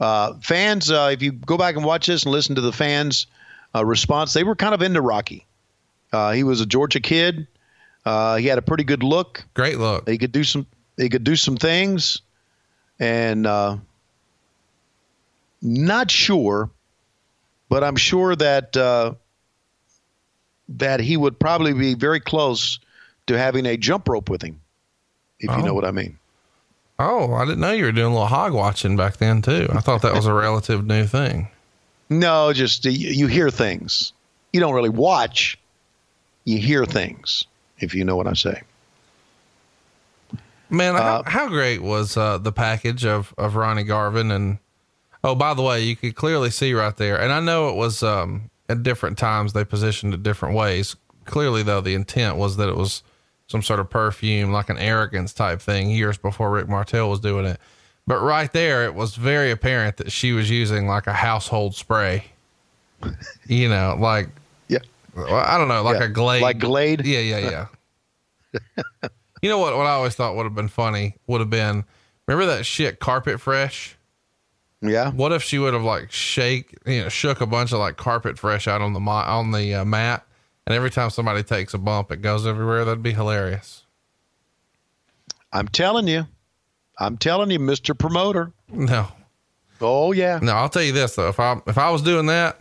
Uh, fans, uh, if you go back and watch this and listen to the fans' uh, response, they were kind of into Rocky. Uh, he was a Georgia kid. Uh, he had a pretty good look. Great look. He could do some. He could do some things, and uh, not sure, but I'm sure that that he would probably be very close to having a jump rope with him, if oh. you know what I mean. Oh, I didn't know you were doing a little hog watching back then too. I thought that was a relative new thing. No, just you, you hear things. You don't really watch. You hear things, if you know what I say. Man, uh, how, how, great was uh, the package of of Ronnie Garvin and oh, by the way, you could clearly see right there, and I know it was um, at different times they positioned it different ways. Clearly, though, the intent was that it was some sort of perfume, like an arrogance type thing years before Rick Martel was doing it. But right there, it was very apparent that she was using like a household spray. you know, like I don't know, like yeah. a Glade, like Glade. Yeah, yeah, yeah. you know what? What I always thought would have been funny would have been remember that shit Carpet Fresh. Yeah. What if she would have like shake, you know, shook a bunch of like carpet fresh out on the on the uh, mat, and every time somebody takes a bump, it goes everywhere. That'd be hilarious. I'm telling you, I'm telling you, Mister Promoter. No. Oh yeah. No, I'll tell you this though. If I if I was doing that,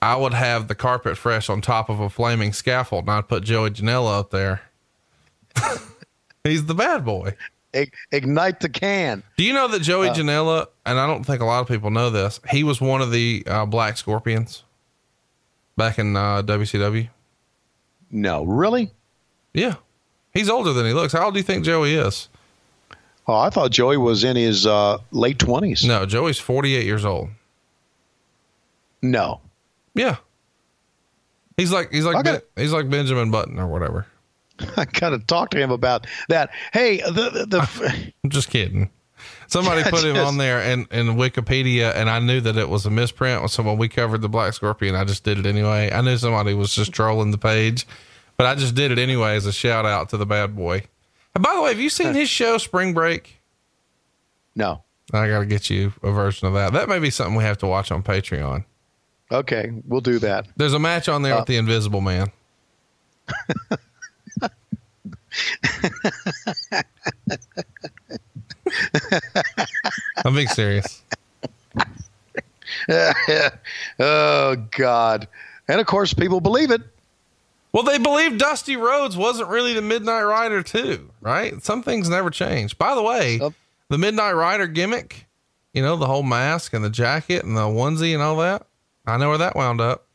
I would have the carpet fresh on top of a flaming scaffold, and I'd put Joey Janela up there. He's the bad boy. Ignite the can. Do you know that Joey uh, Janela, and I don't think a lot of people know this, he was one of the uh, Black Scorpions back in uh, WCW? No, really? Yeah. He's older than he looks. How old do you think Joey is? Oh, I thought Joey was in his uh, late twenties. No, Joey's forty-eight years old. No. Yeah. He's like he's like ben, he's like Benjamin Button or whatever. I gotta talk to him about that. Hey, the the. I'm just kidding. Somebody put him on there in, in Wikipedia, and I knew that it was a misprint. So when we covered the Black Scorpion, I just did it anyway. I knew somebody was just trolling the page, but I just did it anyway as a shout out to the bad boy. And by the way, have you seen his show Spring Break? No. I got to get you a version of that. That may be something we have to watch on Patreon. Okay, we'll do that. There's a match on there uh, with the Invisible Man. I'm being serious. oh God! And of course, people believe it. Well, they believe Dusty Rhodes wasn't really the Midnight Rider, too, right? Some things never change. By the way, the Midnight Rider gimmick, you know, the whole mask and the jacket and the onesie and all that. I know where that wound up.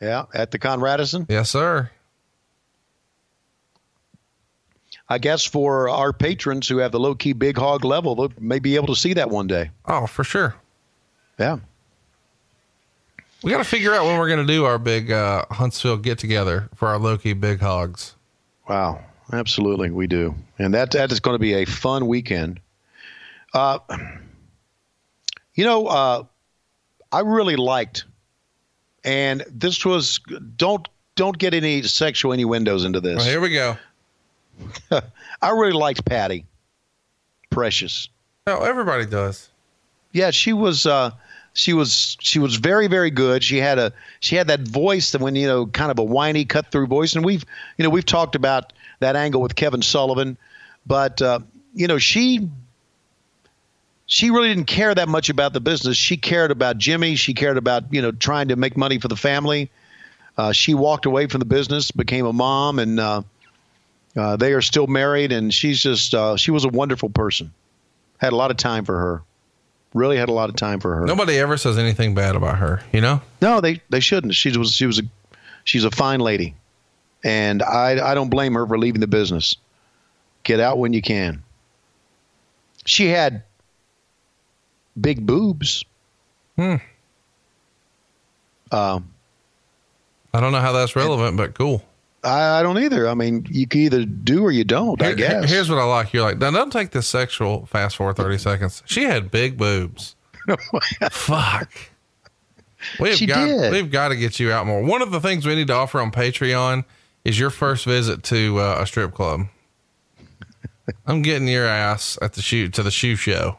Yeah, at the Conradison. Yes, sir. I guess for our patrons who have the low key big hog level, they may be able to see that one day. Oh, for sure. Yeah. We got to figure out when we're going to do our big uh, Huntsville get together for our low key big hogs. Wow. absolutely, we do, and that that is going to be a fun weekend. Uh, you know, uh, I really liked, and this was don't don't get any sexual innuendos into this. Well, here we go. I really liked Patty. Precious. Oh, everybody does. Yeah, she was. Uh, she was. She was very, very good. She had a. She had that voice that when you know, kind of a whiny, cut through voice. And we've, you know, we've talked about that angle with Kevin Sullivan, but uh, you know, she. She really didn't care that much about the business. She cared about Jimmy. She cared about you know trying to make money for the family. Uh, she walked away from the business, became a mom, and uh, uh, they are still married. And she's just uh, she was a wonderful person. Had a lot of time for her. Really had a lot of time for her. Nobody ever says anything bad about her, you know? No, they they shouldn't. She was she was a she's a fine lady, and I I don't blame her for leaving the business. Get out when you can. She had big boobs. Hmm. Um, I don't know how that's relevant, but cool. I, I don't either. I mean, you can either do or you don't. I guess. Here's what I like. You're like, now don't take this sexual fast forward 30 seconds. She had big boobs. Fuck. We've She got did. we've got to get you out more. One of the things we need to offer on Patreon is your first visit to uh, a strip club. I'm getting your ass at the shoe to the shoe show.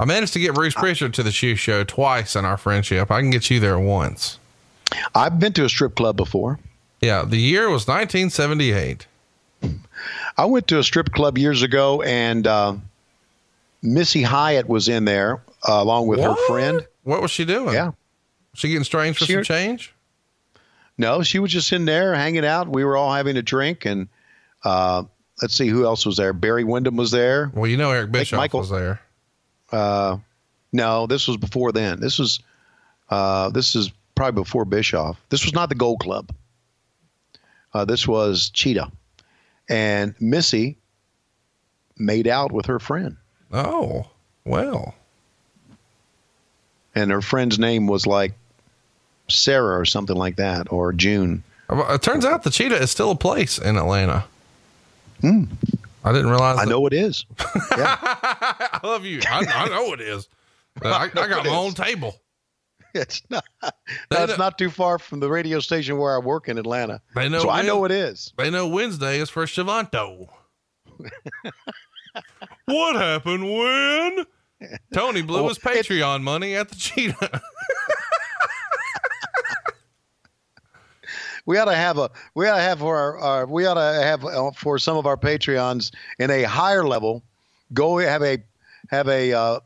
I managed to get Bruce Prichard to the shoe show twice in our friendship. I can get you there once. I've been to a strip club before. Yeah, the year was 1978. I went to a strip club years ago, and uh, Missy Hyatt was in there uh, along with her friend. What was she doing? Yeah. was She getting strange for She- some change? No, she was just in there hanging out. We were all having a drink, and uh, let's see who else was there. Barry Windham was there. Well, you know Eric Bischoff Michael- was there. Uh, no, this was before then. This was uh, this is probably before Bischoff. This was not the Gold Club. Uh, this was Cheetah, and Missy made out with her friend, Oh, well. and her friend's name was like Sarah or something like that, or June. It turns out the cheetah is still a place in Atlanta. I didn't realize. I that- know it is. I love you. I, I know it is. I, I got my own table. It's not. That's not too far from the radio station where I work in Atlanta. They know so I know it is. They know Wednesday is for Schiavone. what happened when Tony blew Well, his Patreon money at the cheetah? We ought to have a. We ought to have for our. our we ought to have uh, for some of our Patreons in a higher level. Go have a have a uh,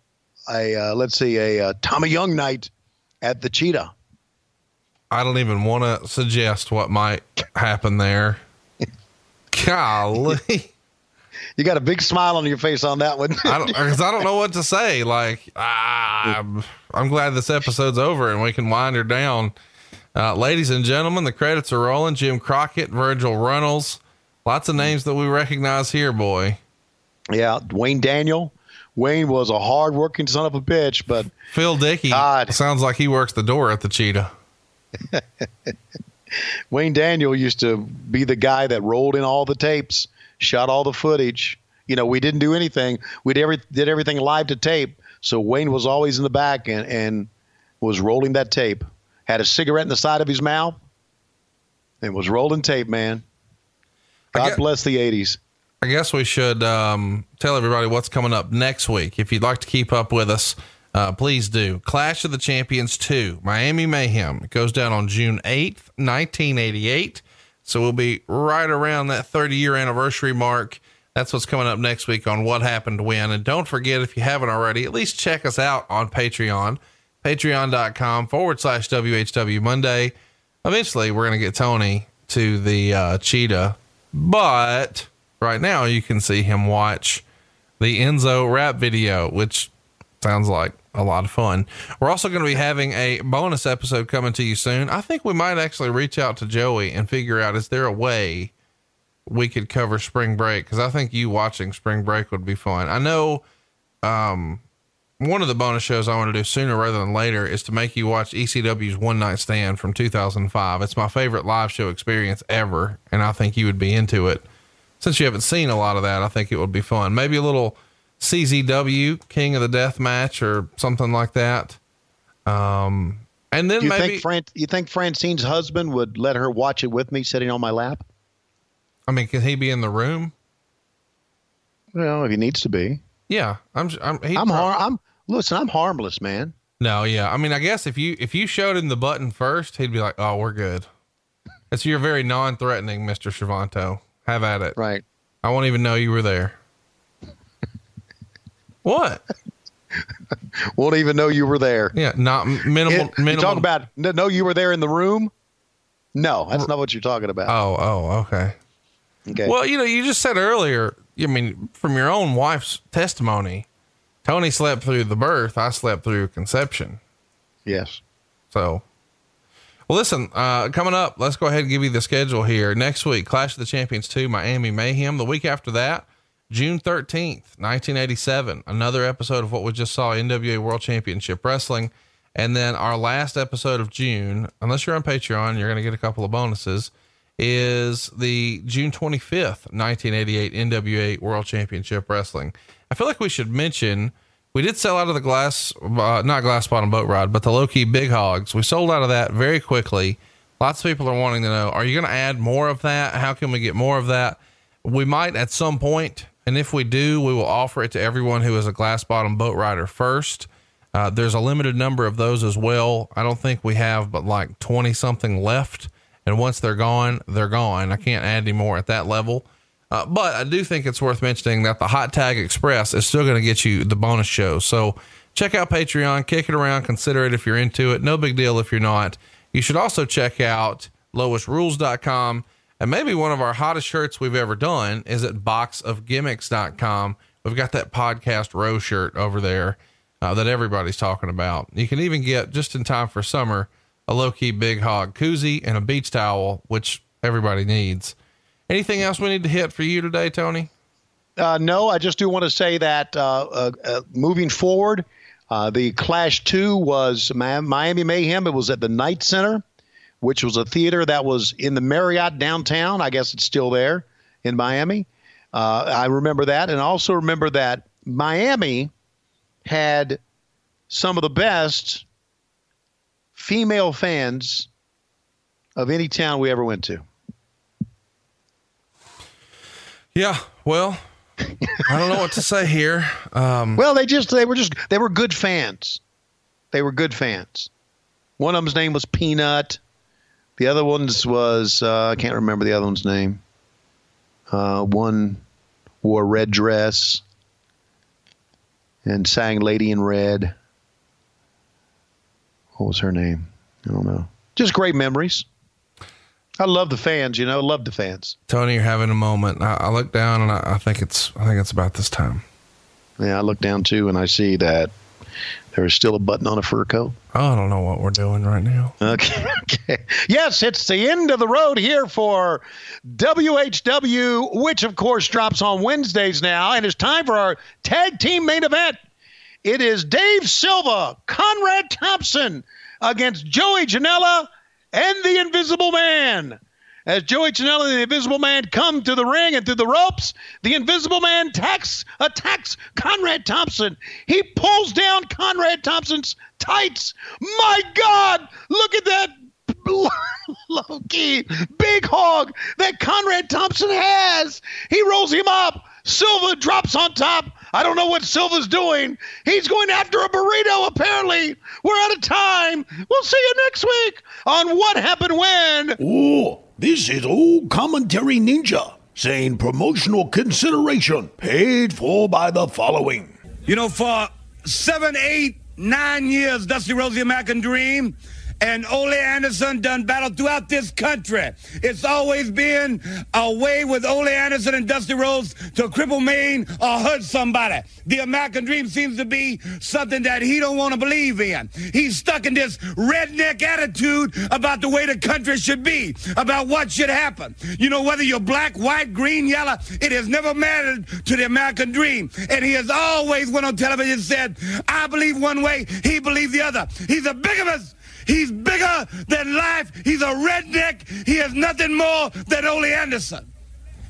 a uh, let's see a uh, Tommy Young night at the Cheetah. I don't even want to suggest what might happen there. Golly. You got a big smile on your face on that one. I don't, cause I don't know what to say. Like, ah, I'm, I'm glad this episode's over and we can wind her down. Uh, ladies and gentlemen, the credits are rolling. Jim Crockett, Virgil Runnels, lots of names that we recognize here, boy. yeah, Wayne Daniel. Wayne was a hard-working son of a bitch, but Phil Dickey God. sounds like he works the door at the Cheetah. Wayne Daniel used to be the guy that rolled in all the tapes, shot all the footage. You know, we didn't do anything. We did, every, did everything live to tape. So Wayne was always in the back and, and was rolling that tape. Had a cigarette in the side of his mouth and was rolling tape, man. God get- bless the 80s. I guess we should um, tell everybody what's coming up next week. If you'd like to keep up with us, uh, please do. Clash of the Champions 2, Miami Mayhem. It goes down on June 8th, 1988. So we'll be right around that 30 year anniversary mark. That's what's coming up next week on What Happened When. And don't forget, if you haven't already, at least check us out on Patreon, patreon.com forward slash WHW Monday. Eventually, we're going to get Tony to the uh, cheetah, but right now you can see him watch the Enzo rap video, which sounds like a lot of fun. We're also going to be having a bonus episode coming to you soon. I think we might actually reach out to Joey and figure out is there a way we could cover spring break? Because I think you watching spring break would be fun. I know um, one of the bonus shows I want to do sooner rather than later is to make you watch ECW's One Night Stand from 2005. It's my favorite live show experience ever, and I think you would be into it. since you haven't seen a lot of that, I think it would be fun. Maybe a little CZW King of the Death match or something like that. Um, and then you maybe think Fran- you think Francine's husband would let her watch it with me sitting on my lap? I mean, can he be in the room? Well, if he needs to be. Yeah, I'm. I'm. I'm prob- har- I'm listen. I'm harmless, man. No, yeah. I mean, I guess if you if you showed him the button first, he'd be like, "Oh, we're good." It's you're very non-threatening, Mister Schiavone. Have at it. Right. I won't even know you were there. what? Won't even know you were there. Yeah, not minimal. It- you minimal. talk about no, no, you were there in the room. No, that's not what you're talking about. Oh, oh, okay. okay. Well, you know, you just said earlier. I mean, from your own wife's testimony, Tony slept through the birth. I slept through conception. yes. So, well, listen, uh, coming up, let's go ahead and give you the schedule here. Next week, Clash of the Champions 2, Miami Mayhem. The week after that, June 13th, 1987, another episode of what we just saw, NWA World Championship Wrestling. And then our last episode of June, unless you're on Patreon, you're going to get a couple of bonuses, is the June 25th, 1988 NWA World Championship Wrestling. I feel like we should mention we did sell out of the glass, uh, not glass bottom boat rod, but the low key big hogs. We sold out of that very quickly. Lots of people are wanting to know, are you going to add more of that? How can we get more of that? We might at some point, And if we do, we will offer it to everyone who is a glass bottom boat rider first. Uh, there's a limited number of those as well. I don't think we have but like 20 something left. And once they're gone, they're gone. I can't add any more at that level. Uh, but I do think it's worth mentioning that the Hot Tag Express is still going to get you the bonus show. So check out Patreon, kick it around, consider it if you're into it. No big deal if you're not. You should also check out loisrules.com. And maybe one of our hottest shirts we've ever done is at boxofgimmicks.com. We've got that podcast row shirt over there uh, that everybody's talking about. You can even get just in time for summer a low key big hog koozie and a beach towel, which everybody needs. Anything else we need to hit for you today, Tony? Uh, no, I just do want to say that uh, uh, uh, moving forward, uh, the Clash 2 was Miami Mayhem. It was at the Knight Center, which was a theater that was in the Marriott downtown. I guess it's still there in Miami. Uh, I remember that. And also remember that Miami had some of the best female fans of any town we ever went to. Yeah, well, I don't know what to say here. Um, Well, they just they were just they were good fans. They were good fans. One of them's name was Peanut. The other one's was uh, I can't remember the other one's name. Uh, one wore a red dress and sang "Lady in Red." What was her name? I don't know. Just great memories. I love the fans. You know, love the fans. Tony, you're having a moment. I, I look down and I, I think it's I think it's about this time. Yeah, I look down too and I see that there is still a button on a fur coat. Oh, I don't know what we're doing right now. Okay. okay. Yes, it's the end of the road here for WHW, which of course drops on Wednesdays now, and it's time for our tag team main event. It is Dave Silva, Conrad Thompson against Joey Janela and the Invisible Man. As Joey Janela and the Invisible Man come to the ring and through the ropes, the Invisible Man attacks, attacks Conrad Thompson. He pulls down Conrad Thompson's tights. My God, look at that low key big hog that Conrad Thompson has. He rolls him up. Silva drops on top. I don't know what Silva's doing. He's going after a burrito, apparently. We're out of time. We'll see you next week on What Happened When. Oh, this is old commentary ninja saying promotional consideration paid for by the following. You know, for seven, eight, nine years, Dusty Rhodes the American Dream and Ole Anderson done battle throughout this country. It's always been a way with Ole Anderson and Dusty Rhodes to cripple Maine or hurt somebody. The American Dream seems to be something that he don't want to believe in. He's stuck in this redneck attitude about the way the country should be, about what should happen. You know, whether you're black, white, green, yellow, it has never mattered to the American Dream. And he has always went on television and said, I believe one way, he believes the other. He's a bigamist. He's bigger than life. He's a redneck. He has nothing more than Ole Anderson.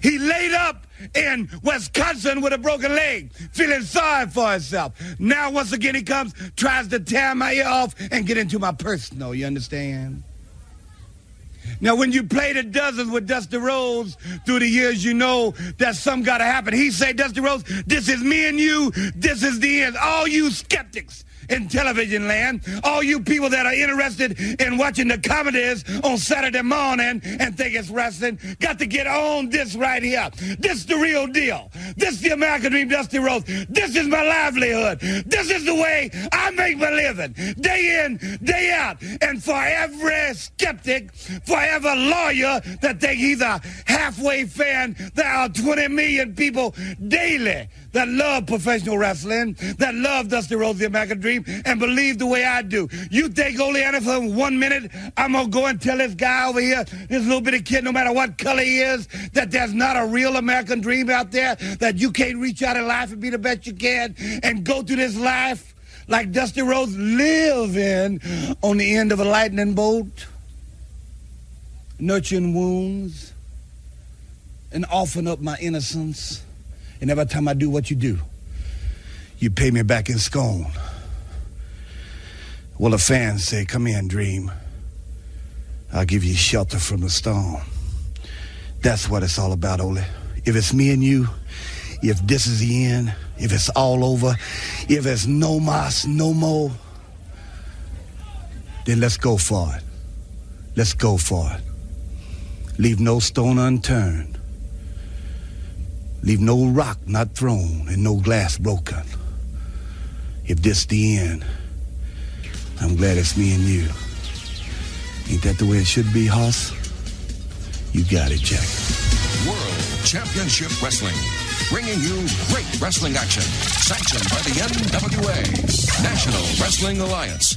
He laid up in Wisconsin with a broken leg, feeling sorry for himself. Now, once again, he comes, tries to tear my ear off and get into my personal. You understand? Now, when you play the dozens with Dusty Rhodes through the years, you know that some got to happen. He say, Dusty Rhodes, this is me and you. This is the end. All you skeptics in television land. All you people that are interested in watching the comedies on Saturday morning and think it's wrestling, got to get on this right here. This the real deal. This the American Dream Dusty Rhodes. This is my livelihood. This is the way I make my living. Day in, day out. And for every skeptic, for every lawyer that think he's a halfway fan, there are 20 million people daily that love professional wrestling, that love Dusty Rhodes, the American Dream, and believe the way I do. You think Ole Anderson one minute, I'm going to go and tell this guy over here, this little bitty kid, no matter what color he is, that there's not a real American dream out there, that you can't reach out in life and be the best you can, and go through this life like Dusty Rhodes live in on the end of a lightning bolt, nurturing wounds, and offering up my innocence and every time I do what you do, you pay me back in scone. Well, the fans say, Come in, dream. I'll give you shelter from the storm. That's what it's all about, Ole. If it's me and you, if this is the end, if it's all over, if it's no mas, no more, then let's go for it. Let's go for it. Leave no stone unturned. Leave no rock not thrown and no glass broken. If this the end, I'm glad it's me and you. Ain't that the way it should be, Hoss? You got it, Jack. World Championship Wrestling. Bringing you great wrestling action. Sanctioned by the NWA, National Wrestling Alliance.